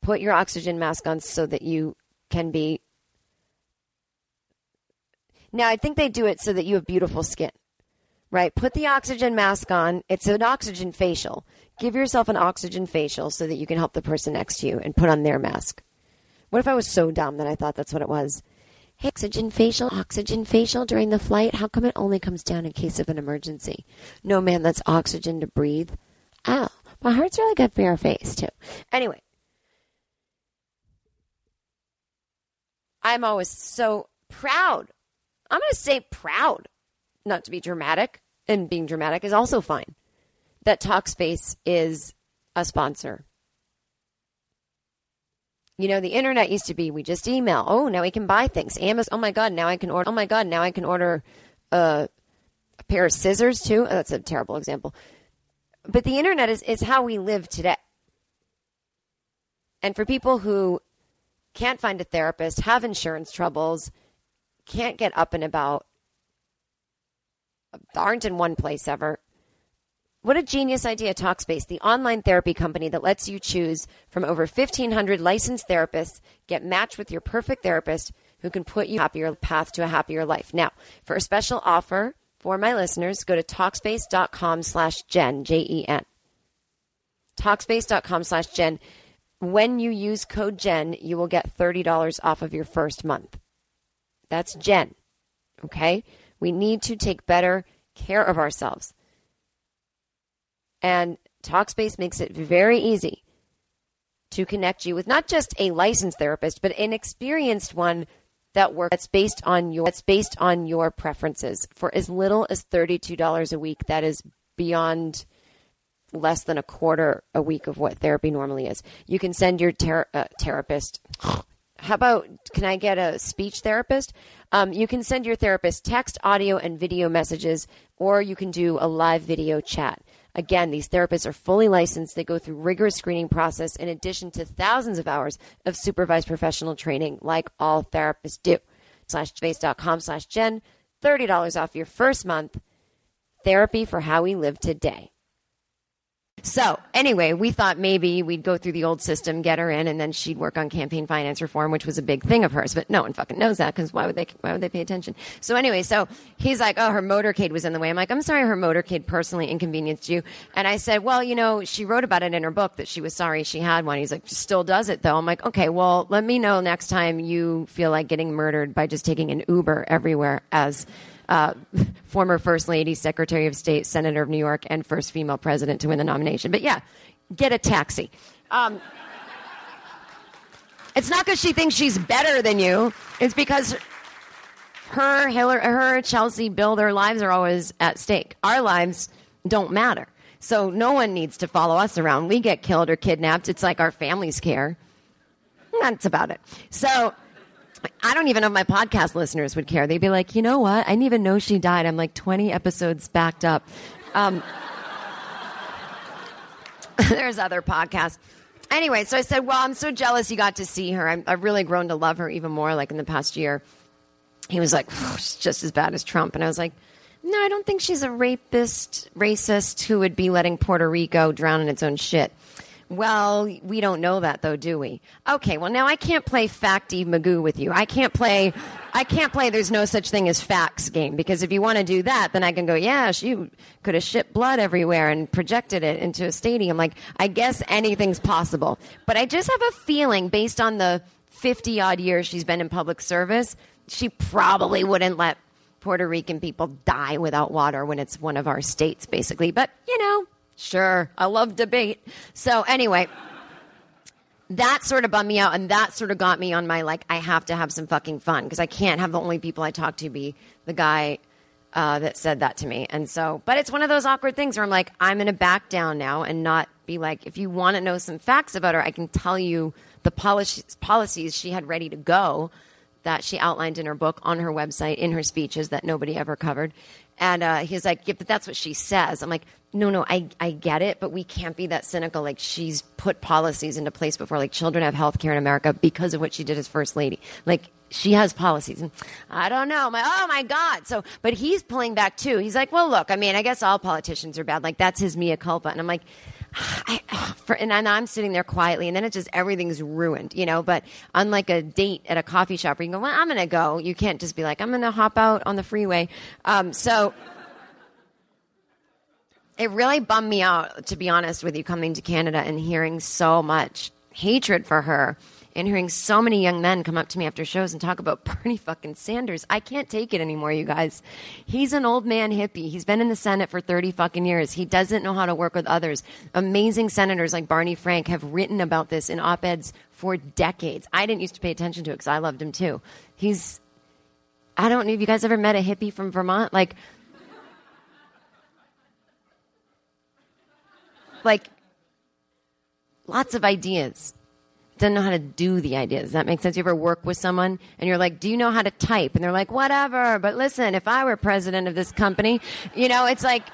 Put your oxygen mask on so that you can be. Now, I think they do it so that you have beautiful skin, right? Put the oxygen mask on. It's an oxygen facial. Give yourself an oxygen facial so that you can help the person next to you and put on their mask. What if I was so dumb that I thought that's what it was? Hey, oxygen facial, oxygen facial during the flight. How come it only comes down in case of an emergency? No, man, that's oxygen to breathe. Oh, my heart's really good for your face, too. Anyway, I'm always so proud. I'm going to say proud, not to be dramatic, and being dramatic is also fine. That Talkspace is a sponsor you know, the internet used to be we just email. Oh, now we can buy things. Amazon. Oh my God, now I can order. Oh my God, now I can order uh, a pair of scissors too. Oh, that's a terrible example. But the internet is, is how we live today. And for people who can't find a therapist, have insurance troubles, can't get up and about, aren't in one place ever, What a genius idea, Talkspace, the online therapy company that lets you choose from over 1,500 licensed therapists, get matched with your perfect therapist who can put you on a happier path to a happier life. Now, for a special offer for my listeners, go to Talkspace.com slash Jen, J-E-N. Talkspace.com slash Jen. When you use code Jen, you will get $30 off of your first month. That's Jen. Okay? We need to take better care of ourselves. And Talkspace makes it very easy to connect you with not just a licensed therapist, but an experienced one that works that's based on your that's based on your preferences for as little as $32 a week. That is beyond less than a quarter a week of what therapy normally is. You can send your ter- uh, therapist. How about can I get a speech therapist? Um, you can send your therapist text, audio, and video messages, or you can do a live video chat. Again, these therapists are fully licensed. They go through rigorous screening process in addition to thousands of hours of supervised professional training, like all therapists do. Talkspace.com slash Jen, $30 off your first month. Therapy for how we live today. So anyway, we thought maybe we'd go through the old system, get her in, and then she'd work on campaign finance reform, which was a big thing of hers. But no one fucking knows that because why would they? Why would they pay attention? So anyway, so he's like, "Oh, her motorcade was in the way." I'm like, "I'm sorry, her motorcade personally inconvenienced you." And I said, "Well, you know, she wrote about it in her book that she was sorry she had one." He's like, "Still does it though." I'm like, "Okay, well, let me know next time you feel like getting murdered by just taking an Uber everywhere as." Uh, former First Lady, Secretary of State, Senator of New York, and first female president to win the nomination. But yeah, get a taxi. Um, it's not because she thinks she's better than you. It's because her, Hillary, her, Chelsea, Bill, their lives are always at stake. Our lives don't matter. So no one needs to follow us around. We get killed or kidnapped. It's like our families care. That's about it. So I don't even know if my podcast listeners would care. They'd be like, you know what? I didn't even know she died. I'm like 20 episodes backed up. Um, there's other podcasts. Anyway, so I said, well, I'm so jealous you got to see her. I'm, I've really grown to love her even more, like in the past year. He was like, she's just as bad as Trump. And I was like, no, I don't think she's a rapist, racist who would be letting Puerto Rico drown in its own shit. Well, we don't know that though, do we? Okay, well now I can't play facty Magoo with you. I can't play I can't play there's no such thing as facts game because if you want to do that, then I can go, yeah, she could have shipped blood everywhere and projected it into a stadium. Like, I guess anything's possible. But I just have a feeling based on the 50 odd years she's been in public service, she probably wouldn't let Puerto Rican people die without water when it's one of our states, basically. But, you know, Sure. I love debate. So, anyway, that sort of bummed me out, and that sort of got me on my like, I have to have some fucking fun because I can't have the only people I talk to be the guy uh, that said that to me. And so, but it's one of those awkward things where I'm like, I'm to back down now and not be like, if you want to know some facts about her, I can tell you the policies, policies she had ready to go that she outlined in her book, on her website, in her speeches that nobody ever covered. And uh, he's like, yeah, but that's what she says. I'm like, no, no, I, I get it, but we can't be that cynical. Like, she's put policies into place before. Like, children have health care in America because of what she did as first lady. Like, she has policies. And I don't know. My, oh my God. So, but he's pulling back too. He's like, well, look, I mean, I guess all politicians are bad. Like, that's his mea culpa. And I'm like, I, for, and I'm sitting there quietly, and then it just everything's ruined, you know. But unlike a date at a coffee shop where you go, well, I'm going to go. You can't just be like, I'm going to hop out on the freeway. Um, so it really bummed me out, to be honest with you, coming to Canada and hearing so much hatred for her and hearing so many young men come up to me after shows and talk about Bernie fucking Sanders. I can't take it anymore, you guys. He's an old man hippie. He's been in the Senate for 30 fucking years. He doesn't know how to work with others. Amazing senators like Barney Frank have written about this in op eds for decades. I didn't used to pay attention to it because I loved him too. He's, I don't know if you guys ever met a hippie from Vermont. Like, like lots of ideas doesn't know how to do the idea. Does that make sense? You ever work with someone and you're like, do you know how to type? And they're like, whatever. But listen, if I were president of this company, you know, it's like,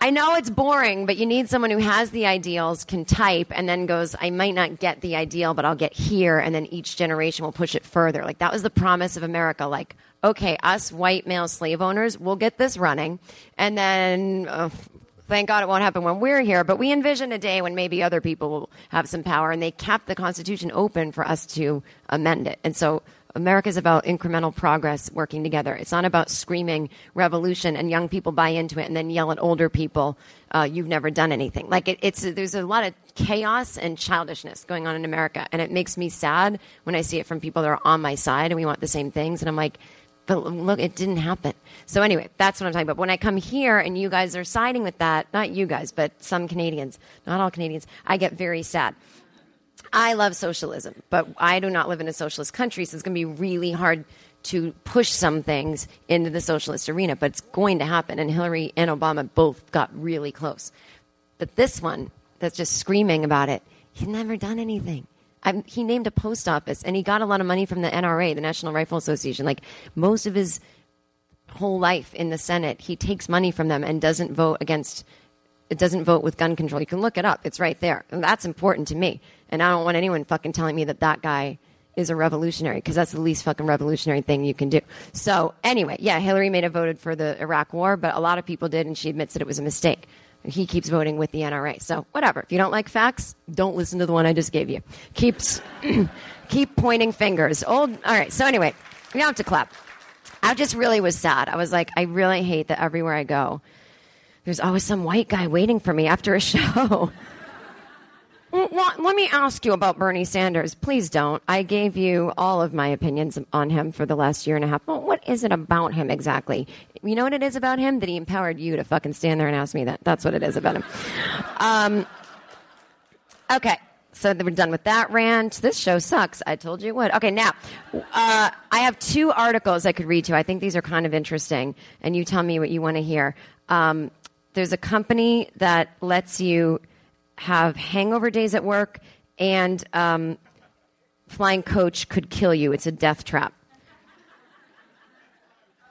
I know it's boring, but you need someone who has the ideals, can type, and then goes, I might not get the ideal, but I'll get here, and then each generation will push it further. Like, that was the promise of America. Like, okay, us white male slave owners, we'll get this running, and then. Uh, Thank God it won't happen when we're here, but we envision a day when maybe other people will have some power, and they kept the Constitution open for us to amend it. And so America is about incremental progress working together. It's not about screaming revolution and young people buy into it and then yell at older people, uh, you've never done anything. Like it, it's, there's a lot of chaos and childishness going on in America. And it makes me sad when I see it from people that are on my side and we want the same things. And I'm like, but look, it didn't happen. So anyway, that's what I'm talking about. When I come here and you guys are siding with that, not you guys, but some Canadians, not all Canadians, I get very sad. I love socialism, but I do not live in a socialist country, so it's going to be really hard to push some things into the socialist arena, but it's going to happen. And Hillary and Obama both got really close. But this one that's just screaming about it, he's never done anything. I'm, he named a post office and he got a lot of money from the NRA, the National Rifle Association. Like most of his whole life in the Senate, he takes money from them and doesn't vote against it doesn't vote with gun control. You can look it up. It's right there. And that's important to me. And I don't want anyone fucking telling me that that guy is a revolutionary because that's the least fucking revolutionary thing you can do. So anyway, yeah, Hillary may have voted for the Iraq war, but a lot of people did, and she admits that it was a mistake. He keeps voting with the NRA. So whatever. If you don't like facts, don't listen to the one I just gave you. Keeps keep pointing fingers. Old. All right. So anyway, you don't have to clap. I just really was sad. I was like, I really hate that everywhere I go, there's always some white guy waiting for me after a show. Well, let me ask you about Bernie Sanders. Please don't. I gave you all of my opinions on him for the last year and a half. Well, what is it about him exactly? You know what it is about him? That he empowered you to fucking stand there and ask me that. That's what it is about him. Um, okay. So we're done with that rant. This show sucks. I told you it would. Okay, now uh, I have two articles I could read to. I think these are kind of interesting, and you tell me what you want to hear. Um, there's a company that lets you have hangover days at work, and um, flying coach could kill you. It's a death trap.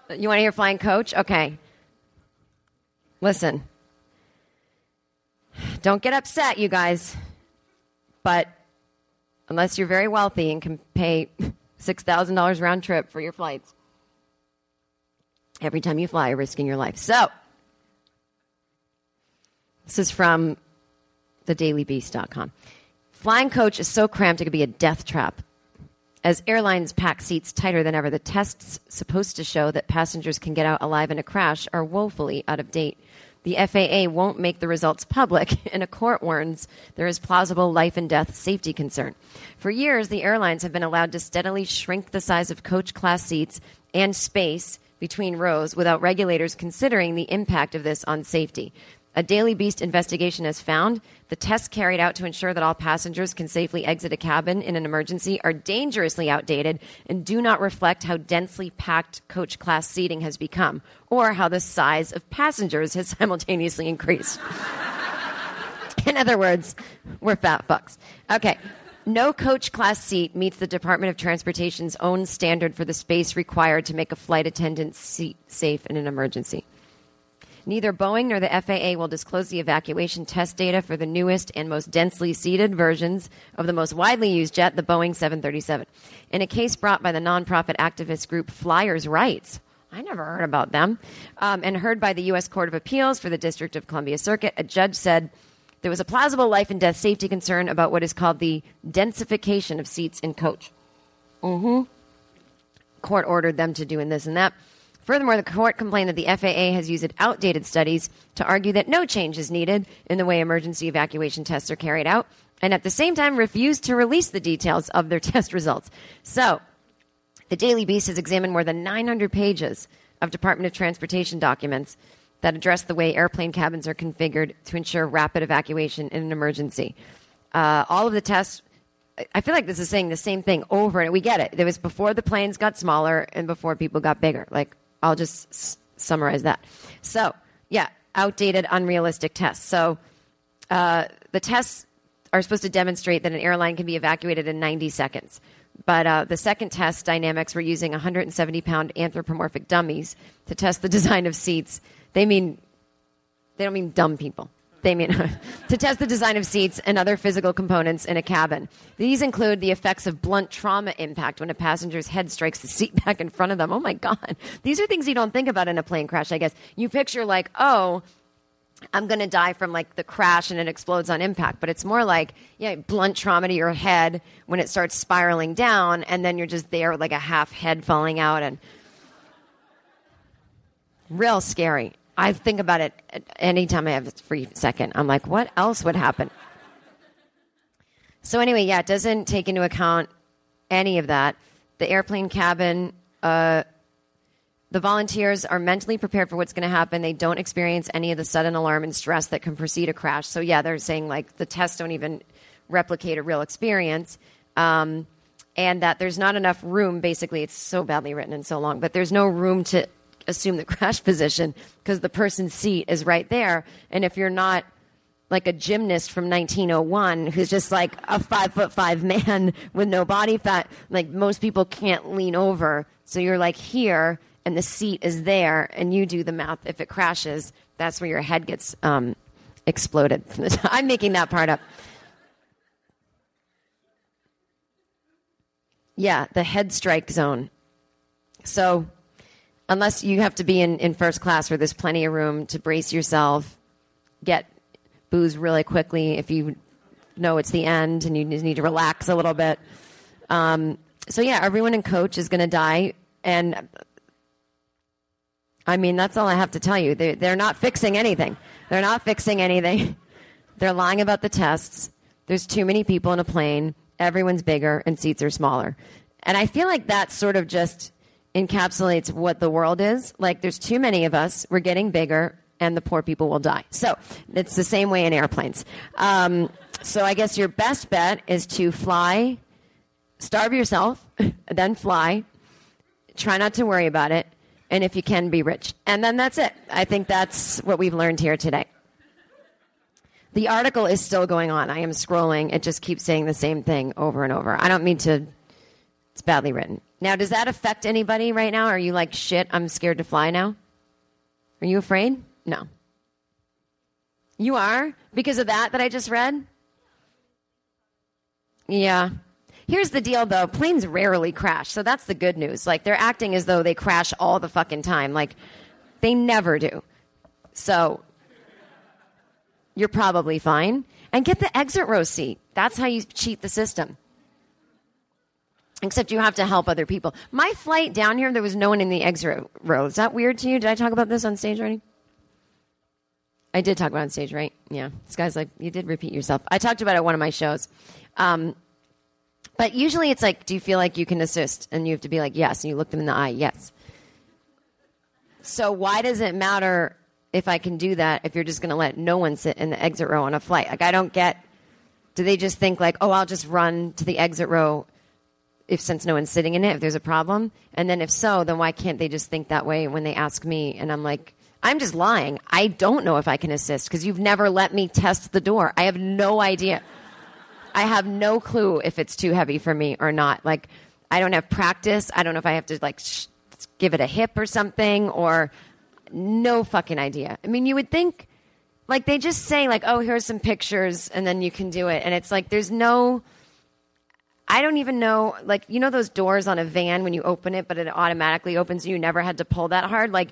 You want to hear flying coach? Okay. Listen. Don't get upset, you guys. But unless you're very wealthy and can pay $6,000 round trip for your flights, every time you fly, you're risking your life. So, this is from thedailybeast.com. Flying coach is so cramped it could be a death trap. As airlines pack seats tighter than ever, the tests supposed to show that passengers can get out alive in a crash are woefully out of date. The FAA won't make the results public, and a court warns there is plausible life and death safety concern. For years, the airlines have been allowed to steadily shrink the size of coach class seats and space between rows without regulators considering the impact of this on safety. A Daily Beast investigation has found the tests carried out to ensure that all passengers can safely exit a cabin in an emergency are dangerously outdated and do not reflect how densely packed coach class seating has become or how the size of passengers has simultaneously increased. in other words, we're fat fucks. Okay. No coach class seat meets the Department of Transportation's own standard for the space required to make a flight attendant seat safe in an emergency. Neither Boeing nor the FAA will disclose the evacuation test data for the newest and most densely seated versions of the most widely used jet, the Boeing 737. In a case brought by the nonprofit activist group Flyers Rights, I never heard about them, um, and heard by the U.S. Court of Appeals for the District of Columbia Circuit, a judge said there was a plausible life and death safety concern about what is called the densification of seats in coach. Mm-hmm. Court ordered them to do in this and that. Furthermore, the court complained that the FAA has used outdated studies to argue that no change is needed in the way emergency evacuation tests are carried out, and at the same time refused to release the details of their test results. So, the Daily Beast has examined more than 900 pages of Department of Transportation documents that address the way airplane cabins are configured to ensure rapid evacuation in an emergency. Uh, all of the tests I feel like this is saying the same thing over and we get it. It was before the planes got smaller and before people got bigger. Like I'll just s- summarize that. So, yeah, outdated, unrealistic tests. So, uh, the tests are supposed to demonstrate that an airline can be evacuated in 90 seconds. But uh, the second test dynamics were using 170 pound anthropomorphic dummies to test the design of seats. They mean They don't mean dumb people. They mean to test the design of seats and other physical components in a cabin. These include the effects of blunt trauma impact when a passenger's head strikes the seat back in front of them. Oh my God. These are things you don't think about in a plane crash, I guess. You picture, like, oh, I'm going to die from like the crash and it explodes on impact. But it's more like, yeah, blunt trauma to your head when it starts spiraling down, and then you're just there with like a half head falling out and real scary. I think about it anytime I have a free second. I'm like, what else would happen? So, anyway, yeah, it doesn't take into account any of that. The airplane cabin, uh, the volunteers are mentally prepared for what's going to happen. They don't experience any of the sudden alarm and stress that can precede a crash. So, yeah, they're saying like the tests don't even replicate a real experience. Um, and that there's not enough room, basically, it's so badly written and so long, but there's no room to assume the crash position because the person's seat is right there. And if you're not like a gymnast from 1901 who's just like a five foot five man with no body fat, like most people can't lean over. So you're like here and the seat is there and you do the math. If it crashes, that's where your head gets um, exploded. I'm making that part up. Yeah, the head strike zone. So unless you have to be in, in first class where there's plenty of room to brace yourself, get booze really quickly if you know it's the end and you need to relax a little bit. Um, so yeah, everyone in coach is going to die, and I mean that's all I have to tell you. They're, they're not fixing anything. They're not fixing anything. They're lying about the tests. There's too many people in a plane. Everyone's bigger and seats are smaller. And I feel like that's sort of just encapsulates what the world is. Like, there's too many of us, we're getting bigger, and the poor people will die. So, it's the same way in airplanes. Um, so, I guess your best bet is to fly, starve yourself, then fly, try not to worry about it, and if you can, be rich. And then that's it. I think that's what we've learned here today. The article is still going on. I am scrolling. It just keeps saying the same thing over and over. I don't mean to, it's badly written. Now, does that affect anybody right now? Are you like, shit, I'm scared to fly now? Are you afraid? No. You are? Because of that that I just read? Yeah. Here's the deal though planes rarely crash, so that's the good news. Like, they're acting as though they crash all the fucking time. Like, they never do. So, you're probably fine. And get the exit row seat. That's how you cheat the system. Except you have to help other people. My flight down here, there was no one in the exit row. Is that weird to you? Did I talk about this on stage already? I did talk about on stage, right? Yeah. This guy's like, you did repeat yourself. I talked about it at one of my shows. Um, but usually it's like, do you feel like you can assist? And you have to be like, yes. And you look them in the eye, yes. So why does it matter if I can do that if you're just going to let no one sit in the exit row on a flight? Like, I don't get. Do they just think like, oh, I'll just run to the exit row if since no one's sitting in it, if there's a problem? And then if so, then why can't they just think that way when they ask me? And I'm like, I'm just lying. I don't know if I can assist because you've never let me test the door. I have no idea. I have no clue if it's too heavy for me or not. Like, I don't have practice. I don't know if I have to like sh- give it a hip or something or no fucking idea. I mean, you would think like they just say like, "Oh, here's some pictures and then you can do it." And it's like there's no I don't even know, like, you know, those doors on a van when you open it, but it automatically opens, and you never had to pull that hard. Like,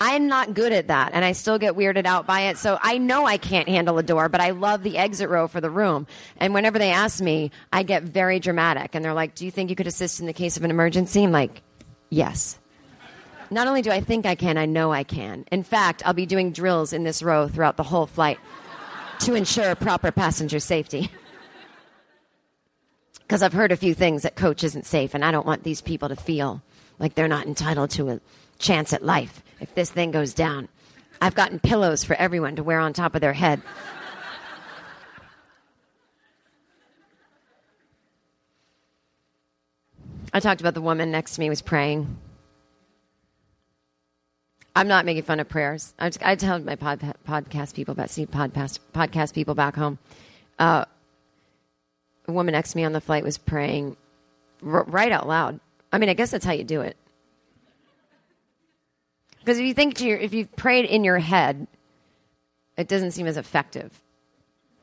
I'm not good at that, and I still get weirded out by it. So I know I can't handle a door, but I love the exit row for the room. And whenever they ask me, I get very dramatic. And they're like, Do you think you could assist in the case of an emergency? I'm like, Yes. Not only do I think I can, I know I can. In fact, I'll be doing drills in this row throughout the whole flight to ensure proper passenger safety. Because I've heard a few things that coach isn't safe, and I don't want these people to feel like they're not entitled to a chance at life if this thing goes down. I've gotten pillows for everyone to wear on top of their head. I talked about the woman next to me was praying. I'm not making fun of prayers. I, just, I tell my pod, podcast people about see podcast podcast people back home. Uh, a woman next to me on the flight was praying r- right out loud. I mean, I guess that's how you do it. Because if you think to your, if you've prayed in your head, it doesn't seem as effective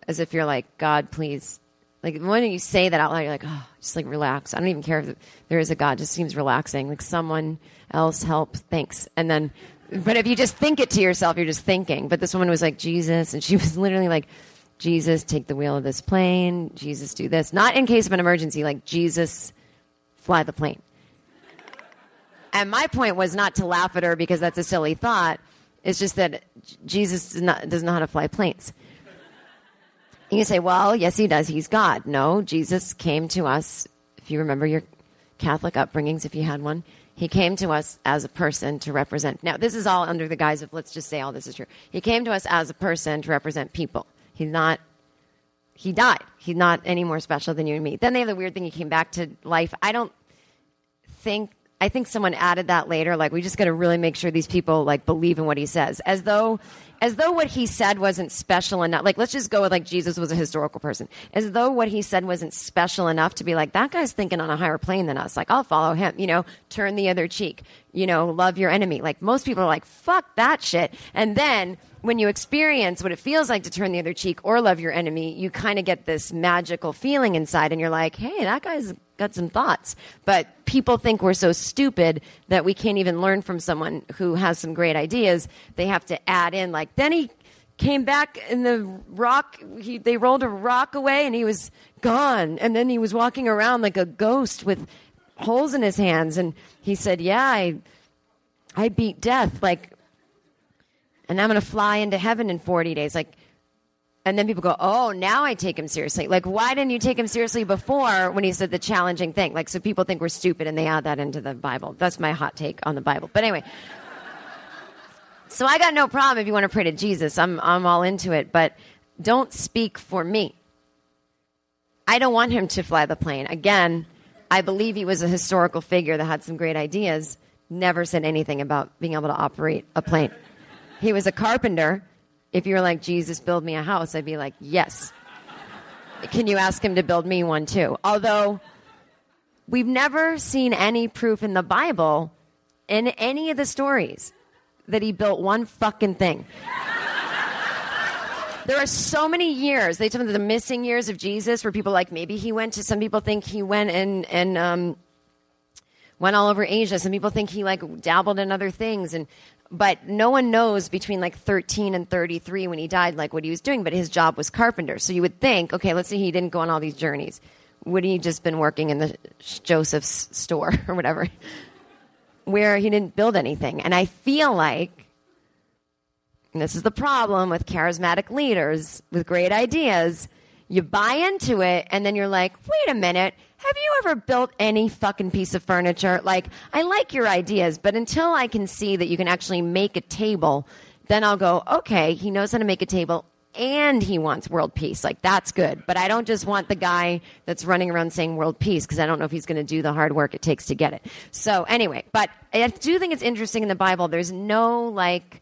as if you're like, God, please. Like when you say that out loud, you're like, oh, just like relax. I don't even care if there is a God. It just seems relaxing. Like someone else help, thanks. And then, but if you just think it to yourself, you're just thinking. But this woman was like Jesus, and she was literally like, Jesus, take the wheel of this plane. Jesus, do this. Not in case of an emergency. Like Jesus, fly the plane. And my point was not to laugh at her because that's a silly thought. It's just that Jesus does not, doesn't know how to fly planes. You say, well, yes, he does. He's God. No, Jesus came to us. If you remember your Catholic upbringings, if you had one, he came to us as a person to represent. Now, this is all under the guise of let's just say all this is true. He came to us as a person to represent people. He's not, he died. He's not any more special than you and me. Then they have the weird thing he came back to life. I don't think I think someone added that later. Like we just got to really make sure these people like believe in what he says, as though, as though what he said wasn't special enough. Like let's just go with like Jesus was a historical person, as though what he said wasn't special enough to be like that guy's thinking on a higher plane than us. Like I'll follow him. You know, turn the other cheek. You know, love your enemy. Like most people are like fuck that shit, and then when you experience what it feels like to turn the other cheek or love your enemy, you kind of get this magical feeling inside, and you're like, hey, that guy's got some thoughts. But people think we're so stupid that we can't even learn from someone who has some great ideas. They have to add in, like, then he came back in the rock, he, they rolled a rock away and he was gone. And then he was walking around like a ghost with holes in his hands. And he said, yeah, I, I beat death. Like, and I'm going to fly into heaven in 40 days. Like, and then people go, oh, now I take him seriously. Like, why didn't you take him seriously before when he said the challenging thing? Like, so people think we're stupid and they add that into the Bible. That's my hot take on the Bible. But anyway, so I got no problem if you want to pray to Jesus. I'm, I'm all into it, but don't speak for me. I don't want him to fly the plane. Again, I believe he was a historical figure that had some great ideas, never said anything about being able to operate a plane. He was a carpenter if you're like, Jesus, build me a house, I'd be like, yes. Can you ask him to build me one too? Although we've never seen any proof in the Bible in any of the stories that he built one fucking thing. there are so many years. They tell me the missing years of Jesus where people like maybe he went to. Some people think he went and and um, went all over Asia. Some people think he like dabbled in other things. And but no one knows between like 13 and 33 when he died like what he was doing but his job was carpenter. So you would think okay let's say he didn't go on all these journeys. Would he just been working in the joseph's store or whatever where he didn't build anything? And i feel like this is the problem with charismatic leaders with great ideas you buy into it and then you're like wait a minute have you ever built any fucking piece of furniture? Like, I like your ideas, but until I can see that you can actually make a table, then I'll go, okay, he knows how to make a table and he wants world peace. Like, that's good. But I don't just want the guy that's running around saying world peace because I don't know if he's going to do the hard work it takes to get it. So, anyway, but I do think it's interesting in the Bible. There's no like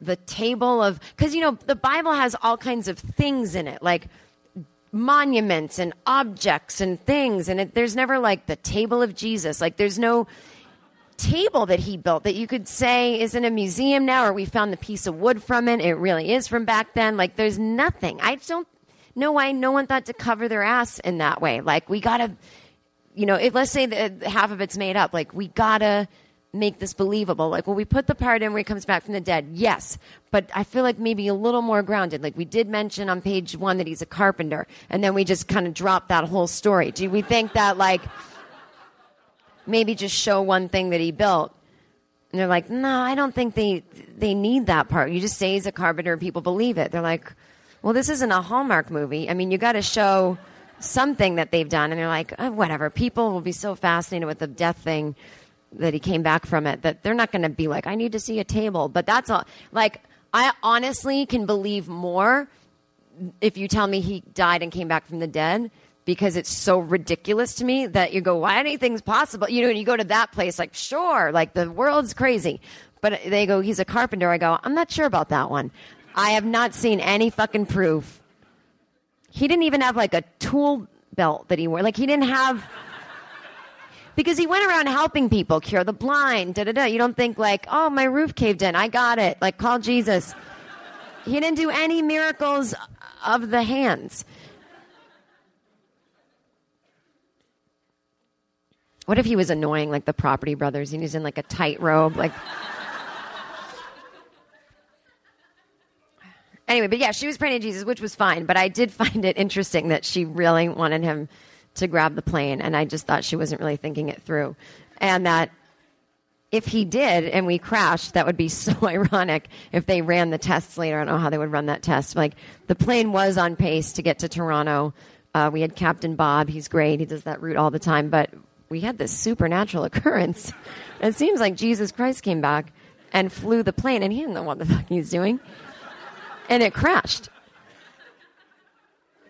the table of, because, you know, the Bible has all kinds of things in it. Like, monuments and objects and things and it, there's never like the table of jesus. Like there's no table that he built that you could say is in a museum now or we found the piece of wood from it. It really is from back then. Like there's nothing. I don't know why no one thought to cover their ass in that way. Like we gotta you know if, let's say that half of it's made up like we gotta make this believable. Like, well, we put the part in where he comes back from the dead. Yes. But I feel like maybe a little more grounded. Like, we did mention on page one that he's a carpenter, and then we just kind of dropped that whole story. Do we think that, like, maybe just show one thing that he built? And they're like, no, I don't think they they need that part. You just say he's a carpenter and people believe it. They're like, well, this isn't a Hallmark movie. I mean, you got to show something that they've done. And they're like, oh, whatever. People will be so fascinated with the death thing that he came back from it that they're not going to be like, I need to see a table. But that's all. Like, I honestly can believe more if you tell me he died and came back from the dead because it's so ridiculous to me that you go, why anything's possible? You know, and you go to that place, like, sure, like the world's crazy. But they go, he's a carpenter. I go, I'm not sure about that one. I have not seen any fucking proof. He didn't even have like a tool belt that he wore. Like, he didn't have because he went around helping people cure the blind. Da da da. You don't think like, oh, my roof caved in. I got it. Like, call Jesus. He didn't do any miracles of the hands. What if he was annoying like the property brothers and he's in like a tight robe? Like. Anyway, but yeah, she was praying to Jesus, which was fine. But I did find it interesting that she really wanted him to grab the plane. And I just thought she wasn't really thinking it through. And that if he did and we crashed, that would be so ironic if they ran the tests later. I don't know how they would run that test. Like the plane was on pace to get to Toronto. Uh, we had Captain Bob. He's great. He does that route all the time. But we had this supernatural occurrence. it seems like Jesus Christ came back and flew the plane, and he didn't know what the fuck he's doing. And it crashed.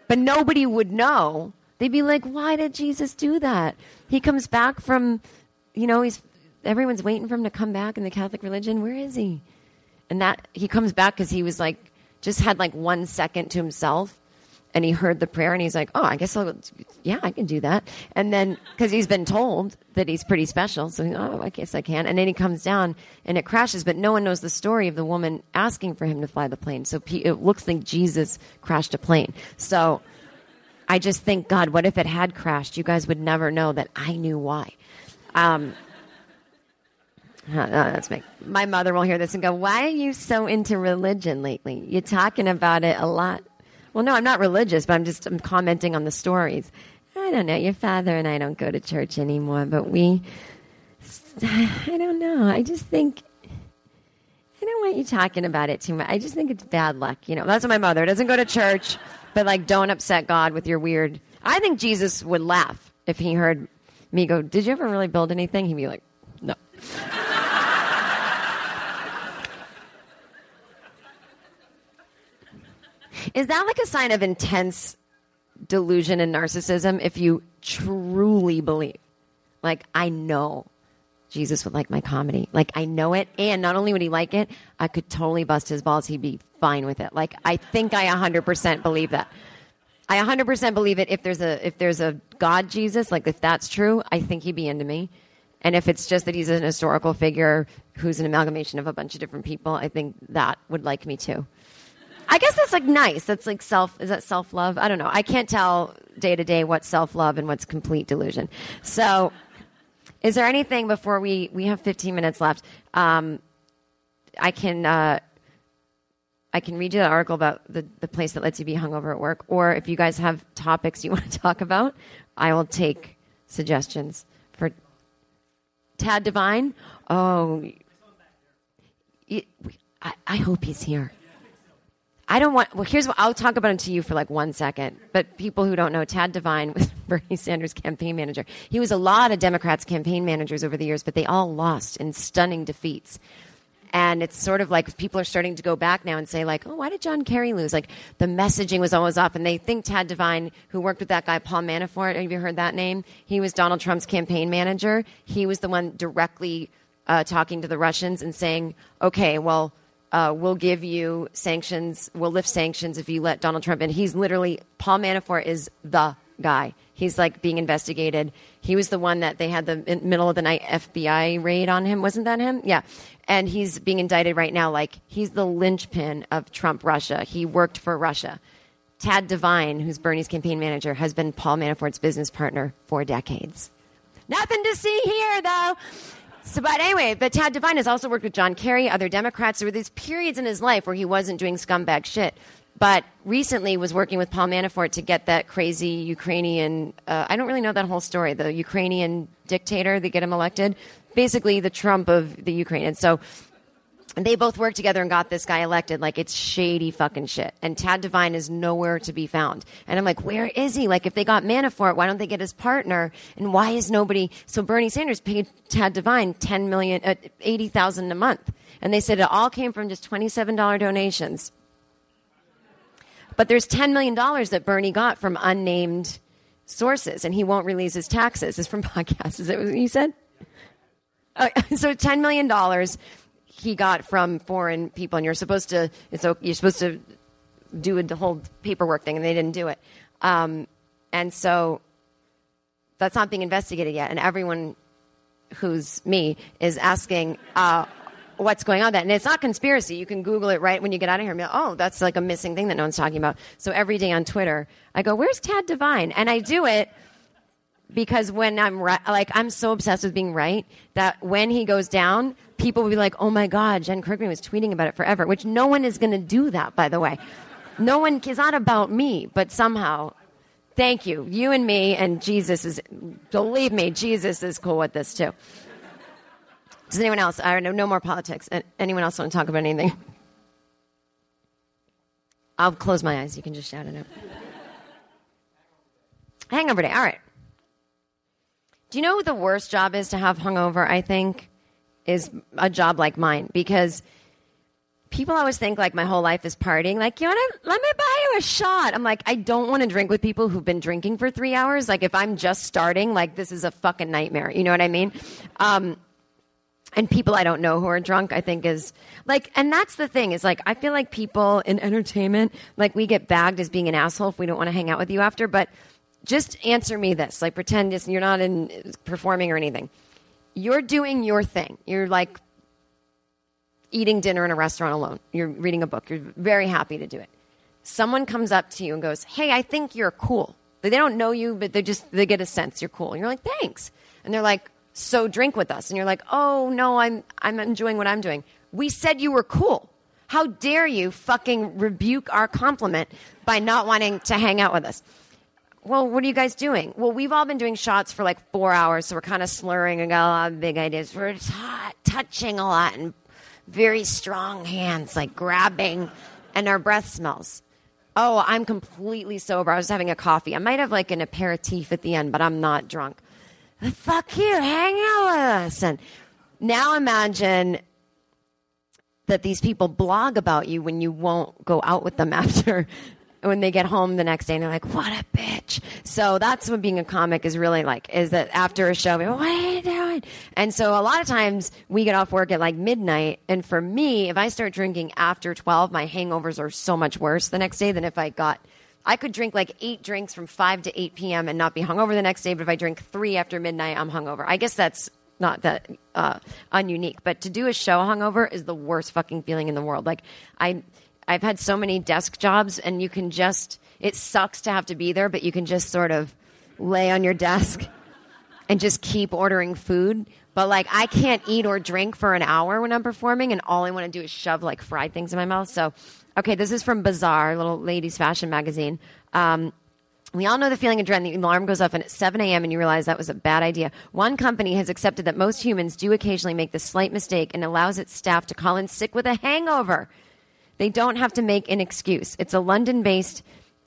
But nobody would know. They'd be like, why did Jesus do that? He comes back from, you know, he's everyone's waiting for him to come back in the Catholic religion. Where is he? And that he comes back because he was like, just had like one second to himself and he heard the prayer and he's like, oh, I guess I'll, yeah, I can do that. And then, because he's been told that he's pretty special, so oh, I guess I can. And then he comes down and it crashes, but no one knows the story of the woman asking for him to fly the plane. So it looks like Jesus crashed a plane. So I just think, God, what if it had crashed? You guys would never know that I knew why. Um, uh, that's me. My mother will hear this and go, Why are you so into religion lately? You're talking about it a lot. Well, no, I'm not religious, but I'm just I'm commenting on the stories. I don't know. Your father and I don't go to church anymore, but we. I don't know. I just think. I don't want you talking about it too much. I just think it's bad luck. You know, that's what my mother doesn't go to church, but like, don't upset God with your weird. I think Jesus would laugh if he heard me go, Did you ever really build anything? He'd be like, No. Is that like a sign of intense delusion and narcissism if you truly believe? Like, I know Jesus would like my comedy. Like, I know it. And not only would he like it, I could totally bust his balls. He'd be fine with it. Like, I think I 100% believe that. I 100% believe it if there's a if there's a God Jesus, like if that's true, I think he'd be into me. And if it's just that he's an historical figure who's an amalgamation of a bunch of different people, I think that would like me too. I guess that's like nice. That's like self. Is that self love? I don't know. I can't tell day to day what's self love and what's complete delusion. So, is there anything before we we have 15 minutes left? Um, I can uh, I can read you the article about the the place that lets you be hungover at work, or if you guys have topics you want to talk about, I will take suggestions for Tad Devine. Oh, I, I hope he's here. I don't want. Well, here's what I'll talk about it to you for like one second. But people who don't know, Tad Devine was Bernie Sanders' campaign manager. He was a lot of Democrats' campaign managers over the years, but they all lost in stunning defeats. And it's sort of like people are starting to go back now and say, like, oh, why did John Kerry lose? Like, the messaging was always off. And they think Tad Devine, who worked with that guy, Paul Manafort, have you heard that name? He was Donald Trump's campaign manager. He was the one directly uh, talking to the Russians and saying, okay, well, uh, we'll give you sanctions, we'll lift sanctions if you let Donald Trump in. He's literally, Paul Manafort is the guy. He's like being investigated. He was the one that they had the middle of the night FBI raid on him. Wasn't that him? Yeah. And he's being indicted right now. Like he's the linchpin of Trump Russia. He worked for Russia. Tad Devine, who's Bernie's campaign manager, has been Paul Manafort's business partner for decades. Nothing to see here, though. So, but anyway, but Tad Devine has also worked with John Kerry, other Democrats. There were these periods in his life where he wasn't doing scumbag shit. But recently was working with Paul Manafort to get that crazy Ukrainian, uh, I don't really know that whole story, the Ukrainian dictator that get him elected. Basically, the Trump of the Ukraine. And so they both worked together and got this guy elected. Like it's shady fucking shit. And Tad Devine is nowhere to be found. And I'm like, where is he? Like if they got Manafort, why don't they get his partner? And why is nobody? So Bernie Sanders paid Tad Devine 10 million, uh, 80,000 a month. And they said it all came from just $27 donations. But there's $10 million that Bernie got from unnamed sources and he won't release his taxes. It's from podcasts. Is that what you said? Uh, so $10 million he got from foreign people, and you're supposed to it's you're supposed to do the whole paperwork thing, and they didn't do it. Um, and so that's not being investigated yet, and everyone who's me is asking, uh, what's going on that. And it's not conspiracy. You can Google it right when you get out of here and be like, oh, that's like a missing thing that no one's talking about. So every day on Twitter, I go, where's Tad Devine? And I do it because when I'm right, like, I'm so obsessed with being right that when he goes down, people will be like, oh my God, Jen Kirkman was tweeting about it forever, which no one is going to do that, by the way. No one, it's not about me, but somehow, thank you. You and me and Jesus is, believe me, Jesus is cool with this too. Does anyone else? I don't know. No more politics. Anyone else want to talk about anything? I'll close my eyes. You can just shout it out. Hangover day. All right. Do you know what the worst job is to have hungover? I think is a job like mine because people always think like my whole life is partying. Like, you want to let me buy you a shot? I'm like, I don't want to drink with people who've been drinking for three hours. Like, if I'm just starting, like this is a fucking nightmare. You know what I mean? Um, and people I don't know who are drunk, I think is like, and that's the thing is like, I feel like people in entertainment, like we get bagged as being an asshole if we don't want to hang out with you after, but just answer me this, like pretend you're not in performing or anything. You're doing your thing. You're like eating dinner in a restaurant alone. You're reading a book. You're very happy to do it. Someone comes up to you and goes, Hey, I think you're cool. They don't know you, but they just, they get a sense you're cool. And you're like, thanks. And they're like, so drink with us. And you're like, oh no, I'm, I'm enjoying what I'm doing. We said you were cool. How dare you fucking rebuke our compliment by not wanting to hang out with us? Well, what are you guys doing? Well, we've all been doing shots for like four hours, so we're kind of slurring and got a lot of big ideas. We're t- touching a lot and very strong hands, like grabbing, and our breath smells. Oh, I'm completely sober. I was having a coffee. I might have like an aperitif at the end, but I'm not drunk fuck you, hang out with us. And now imagine that these people blog about you when you won't go out with them after when they get home the next day and they're like, what a bitch. So that's what being a comic is really like, is that after a show, we what are you doing? And so a lot of times we get off work at like midnight. And for me, if I start drinking after 12, my hangovers are so much worse the next day than if I got I could drink like eight drinks from 5 to 8 p.m. and not be hungover the next day, but if I drink three after midnight, I'm hungover. I guess that's not that uh, ununique, but to do a show hungover is the worst fucking feeling in the world. Like, I, I've had so many desk jobs, and you can just, it sucks to have to be there, but you can just sort of lay on your desk and just keep ordering food. But like, I can't eat or drink for an hour when I'm performing, and all I want to do is shove like fried things in my mouth. So Okay, this is from Bazaar, little ladies' fashion magazine. Um, we all know the feeling of dread. The alarm goes off and at 7 a.m. and you realize that was a bad idea. One company has accepted that most humans do occasionally make this slight mistake and allows its staff to call in sick with a hangover. They don't have to make an excuse. It's a London based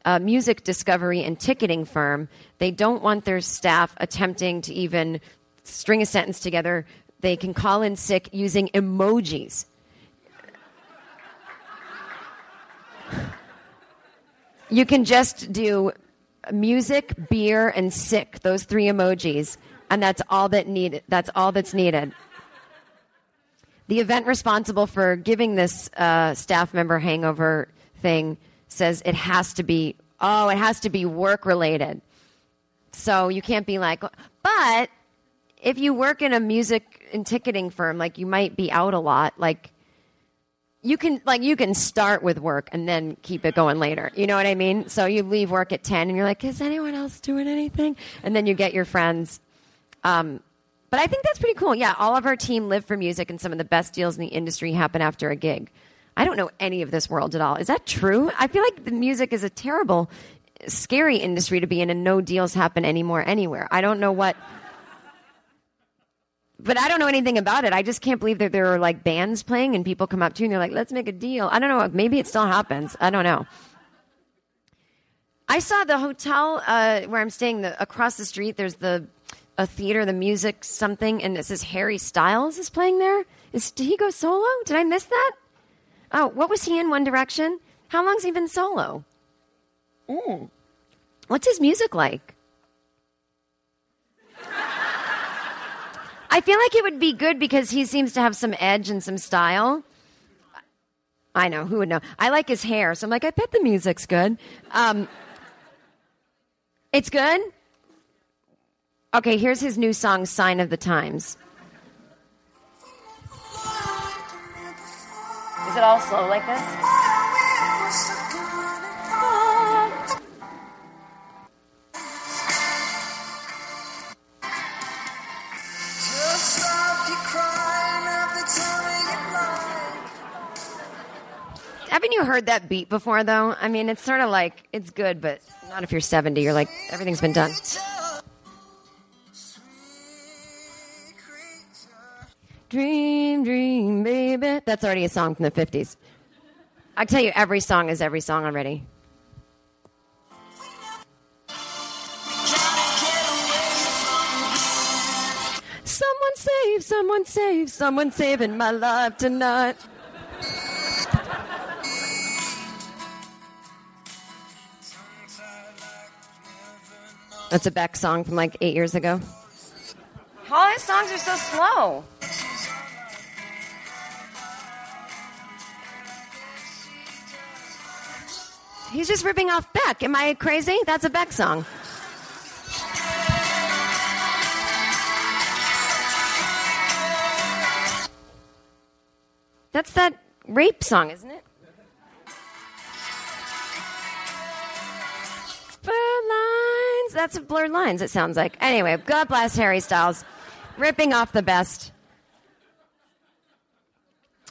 uh, music discovery and ticketing firm. They don't want their staff attempting to even string a sentence together. They can call in sick using emojis. You can just do music, beer, and sick. Those three emojis, and that's all that needed. That's all that's needed. The event responsible for giving this uh, staff member hangover thing says it has to be. Oh, it has to be work related. So you can't be like, but if you work in a music and ticketing firm, like you might be out a lot, like you can like you can start with work and then keep it going later. You know what I mean? So you leave work at ten and you're like, is anyone else doing anything? And then you get your friends. Um, but I think that's pretty cool. Yeah, all of our team live for music, and some of the best deals in the industry happen after a gig. I don't know any of this world at all. Is that true? I feel like the music is a terrible, scary industry to be in, and no deals happen anymore anywhere. I don't know what but I don't know anything about it. I just can't believe that there are like bands playing and people come up to you and they're like, let's make a deal. I don't know. Maybe it still happens. I don't know. I saw the hotel uh, where I'm staying the, across the street. There's the a theater, the music something, and it says Harry Styles is playing there. Is did he go solo? Did I miss that? Oh, what was he in One Direction? How long's he been solo? Mm. What's his music like? I feel like it would be good because he seems to have some edge and some style. I know, who would know? I like his hair, so I'm like, I bet the music's good. Um, it's good? Okay, here's his new song, Sign of the Times. Is it all slow like this? Haven't you heard that beat before, though? I mean, it's sort of like it's good, but not if you're 70. You're like everything's been done. Dream, dream, baby. That's already a song from the 50s. I tell you, every song is every song already. Someone save, someone save, someone saving my life tonight. That's a Beck song from like eight years ago. All his songs are so slow. He's just ripping off Beck. Am I crazy? That's a Beck song. That's that rape song, isn't it? Blurred lines. That's blurred lines, it sounds like. Anyway, God bless Harry Styles. Ripping off the best.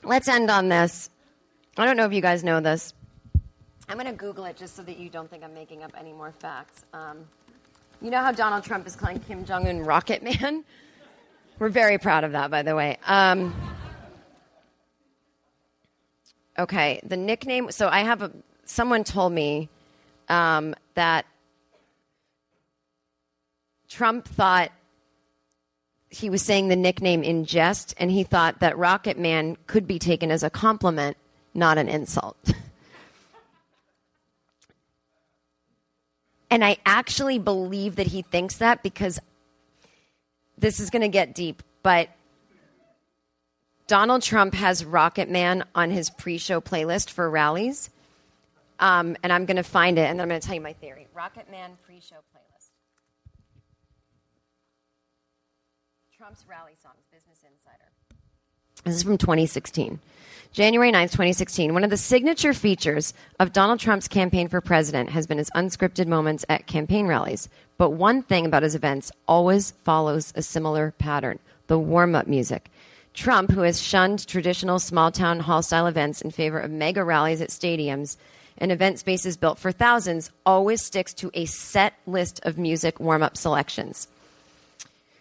Let's end on this. I don't know if you guys know this. I'm going to Google it just so that you don't think I'm making up any more facts. Um, you know how Donald Trump is calling Kim Jong un Rocket Man? We're very proud of that, by the way. Um, okay, the nickname. So I have a. Someone told me um, that Trump thought he was saying the nickname in jest, and he thought that Rocket Man could be taken as a compliment, not an insult. and I actually believe that he thinks that because this is going to get deep, but Donald Trump has Rocket Man on his pre show playlist for rallies. Um, and I'm going to find it and then I'm going to tell you my theory. Rocket Man pre show playlist. Trump's rally songs, Business Insider. This is from 2016. January 9th, 2016. One of the signature features of Donald Trump's campaign for president has been his unscripted moments at campaign rallies. But one thing about his events always follows a similar pattern the warm up music. Trump, who has shunned traditional small town hall style events in favor of mega rallies at stadiums and event spaces built for thousands, always sticks to a set list of music warm up selections.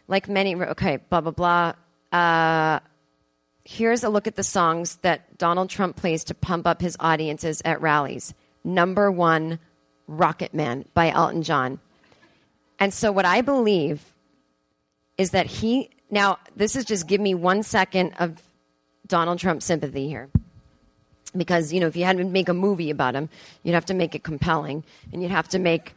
Like many, okay, blah, blah, blah. Uh, here's a look at the songs that Donald Trump plays to pump up his audiences at rallies. Number one, Rocket Man by Elton John. And so, what I believe is that he, now, this is just give me one second of Donald Trump sympathy here. Because, you know, if you had to make a movie about him, you'd have to make it compelling and you'd have to make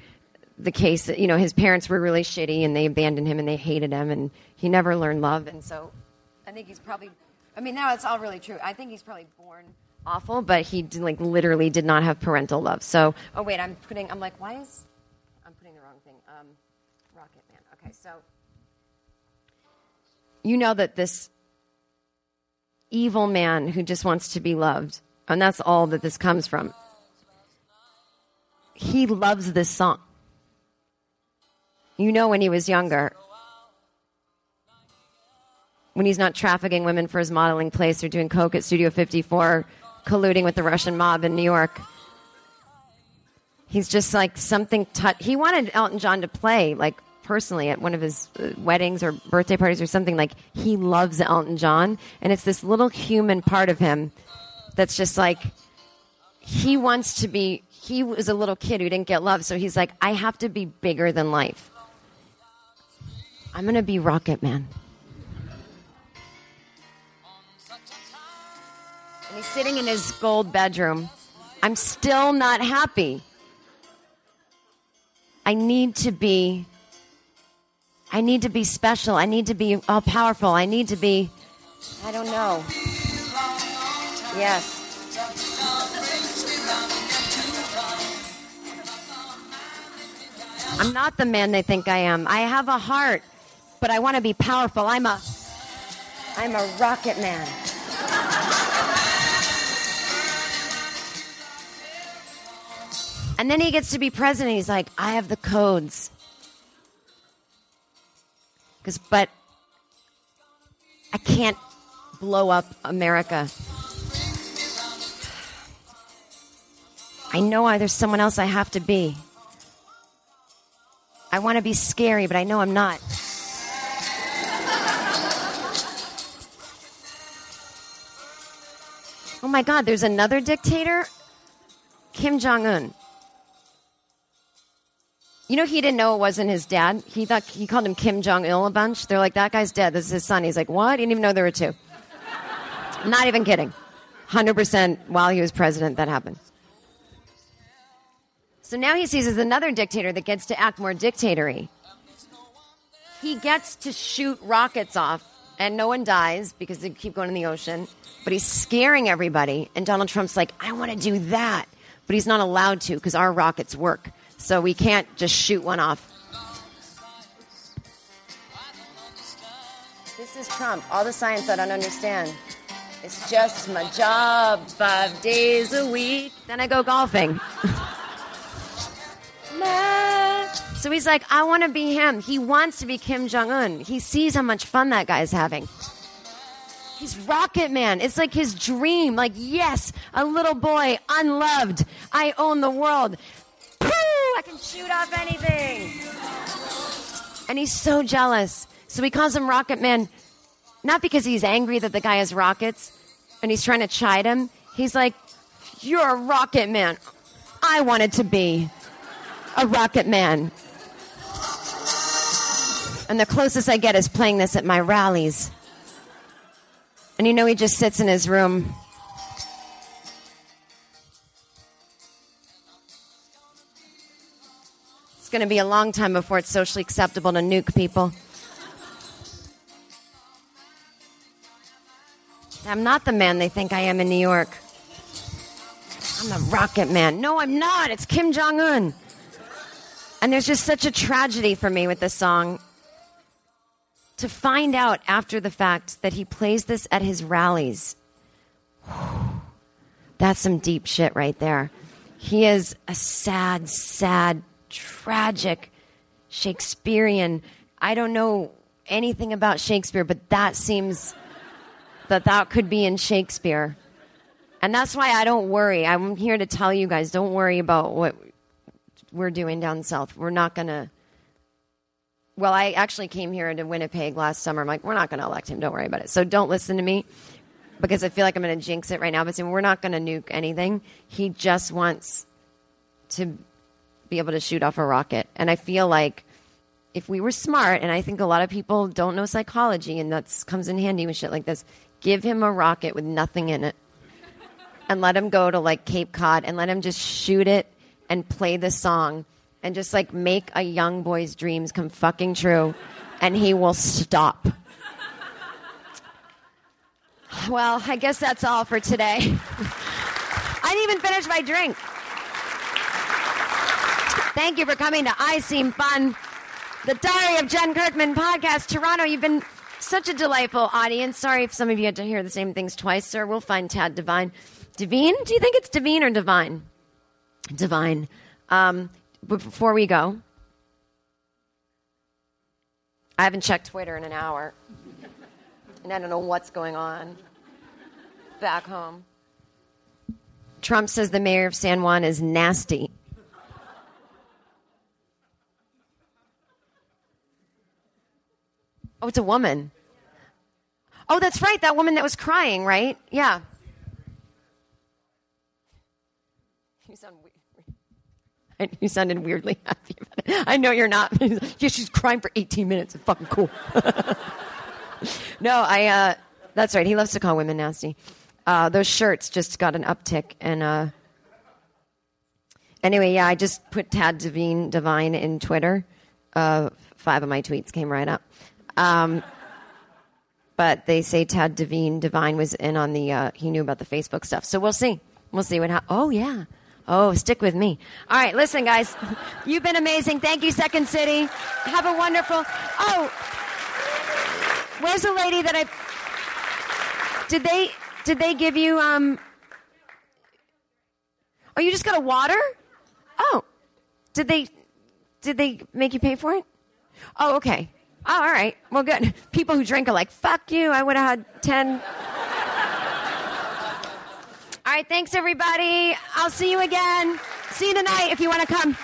the case that, you know, his parents were really shitty and they abandoned him and they hated him and he never learned love. And so I think he's probably I mean, now it's all really true. I think he's probably born awful, but he did, like literally did not have parental love. So, oh wait, I'm putting. I'm like, why is I'm putting the wrong thing? Um, Rocket Man. Okay, so you know that this evil man who just wants to be loved, and that's all that this comes from. He loves this song. You know, when he was younger, when he's not trafficking women for his modeling place or doing coke at Studio 54, colluding with the Russian mob in New York. He's just like something. He wanted Elton John to play like personally at one of his uh, weddings or birthday parties or something. Like he loves Elton John, and it's this little human part of him that's just like he wants to be. He was a little kid who didn't get love, so he's like, I have to be bigger than life. I'm gonna be Rocket Man. And he's sitting in his gold bedroom. I'm still not happy. I need to be I need to be special. I need to be all powerful. I need to be I don't know. Yes. I'm not the man they think I am. I have a heart, but I want to be powerful. I'm a I'm a rocket man. And then he gets to be president. He's like, I have the codes. Because, but I can't blow up America. I know I, there's someone else I have to be. I want to be scary, but I know I'm not. Oh my God, there's another dictator? Kim Jong un. You know, he didn't know it wasn't his dad. He thought he called him Kim Jong Il a bunch. They're like, that guy's dead. This is his son. He's like, what? He didn't even know there were two. Not even kidding. 100% while he was president, that happened. So now he sees as another dictator that gets to act more dictatory. He gets to shoot rockets off, and no one dies because they keep going in the ocean. But he's scaring everybody, and Donald Trump's like, I want to do that. But he's not allowed to because our rockets work. So we can't just shoot one off. This is Trump. All the science I don't understand. It's just my job five days a week. Then I go golfing. so he's like, I want to be him. He wants to be Kim Jong un. He sees how much fun that guy's having. He's Rocket Man. It's like his dream. Like, yes, a little boy, unloved. I own the world. I can shoot off anything. And he's so jealous. So he calls him Rocket Man, not because he's angry that the guy has rockets and he's trying to chide him. He's like, You're a rocket man. I wanted to be a rocket man. And the closest I get is playing this at my rallies. And you know, he just sits in his room. It's going to be a long time before it's socially acceptable to nuke people. I'm not the man they think I am in New York. I'm a rocket man. No, I'm not. It's Kim Jong un. And there's just such a tragedy for me with this song. To find out after the fact that he plays this at his rallies. That's some deep shit right there. He is a sad, sad, tragic Shakespearean. I don't know anything about Shakespeare, but that seems that that could be in Shakespeare. And that's why I don't worry. I'm here to tell you guys don't worry about what we're doing down south. We're not going to. Well, I actually came here to Winnipeg last summer. I'm like, we're not going to elect him. Don't worry about it. So don't listen to me because I feel like I'm going to jinx it right now. But saying we're not going to nuke anything. He just wants to be able to shoot off a rocket. And I feel like if we were smart, and I think a lot of people don't know psychology, and that comes in handy with shit like this, give him a rocket with nothing in it and let him go to like Cape Cod and let him just shoot it and play the song and just like make a young boy's dreams come fucking true and he will stop. Well, I guess that's all for today. I didn't even finish my drink. Thank you for coming to I Seem Fun, the Diary of Jen Kirkman podcast. Toronto, you've been such a delightful audience. Sorry if some of you had to hear the same things twice, sir. We'll find Tad Divine. Devine? Do you think it's Devine or Divine? Divine. Um, before we go, I haven't checked Twitter in an hour, and I don't know what's going on back home. Trump says the mayor of San Juan is nasty. Oh, it's a woman. Oh, that's right. That woman that was crying, right? Yeah. You sound weird. You sounded weirdly happy. I know you're not. yeah, she's crying for 18 minutes. It's fucking cool. no, I. Uh, that's right. He loves to call women nasty. Uh, those shirts just got an uptick, and uh, anyway, yeah, I just put Tad Devine Divine in Twitter. Uh, five of my tweets came right up. Um, but they say Tad Devine was in on the. Uh, he knew about the Facebook stuff, so we'll see. We'll see what happens. Oh yeah. Oh, stick with me. All right, listen, guys. You've been amazing. Thank you, Second City. Have a wonderful. Oh, where's the lady that I? Did they? Did they give you? Um. Oh, you just got a water? Oh, did they? Did they make you pay for it? Oh, okay. Oh, all right. Well, good. People who drink are like, "Fuck you! I would have had ten. All right. Thanks, everybody. I'll see you again. See you tonight if you want to come.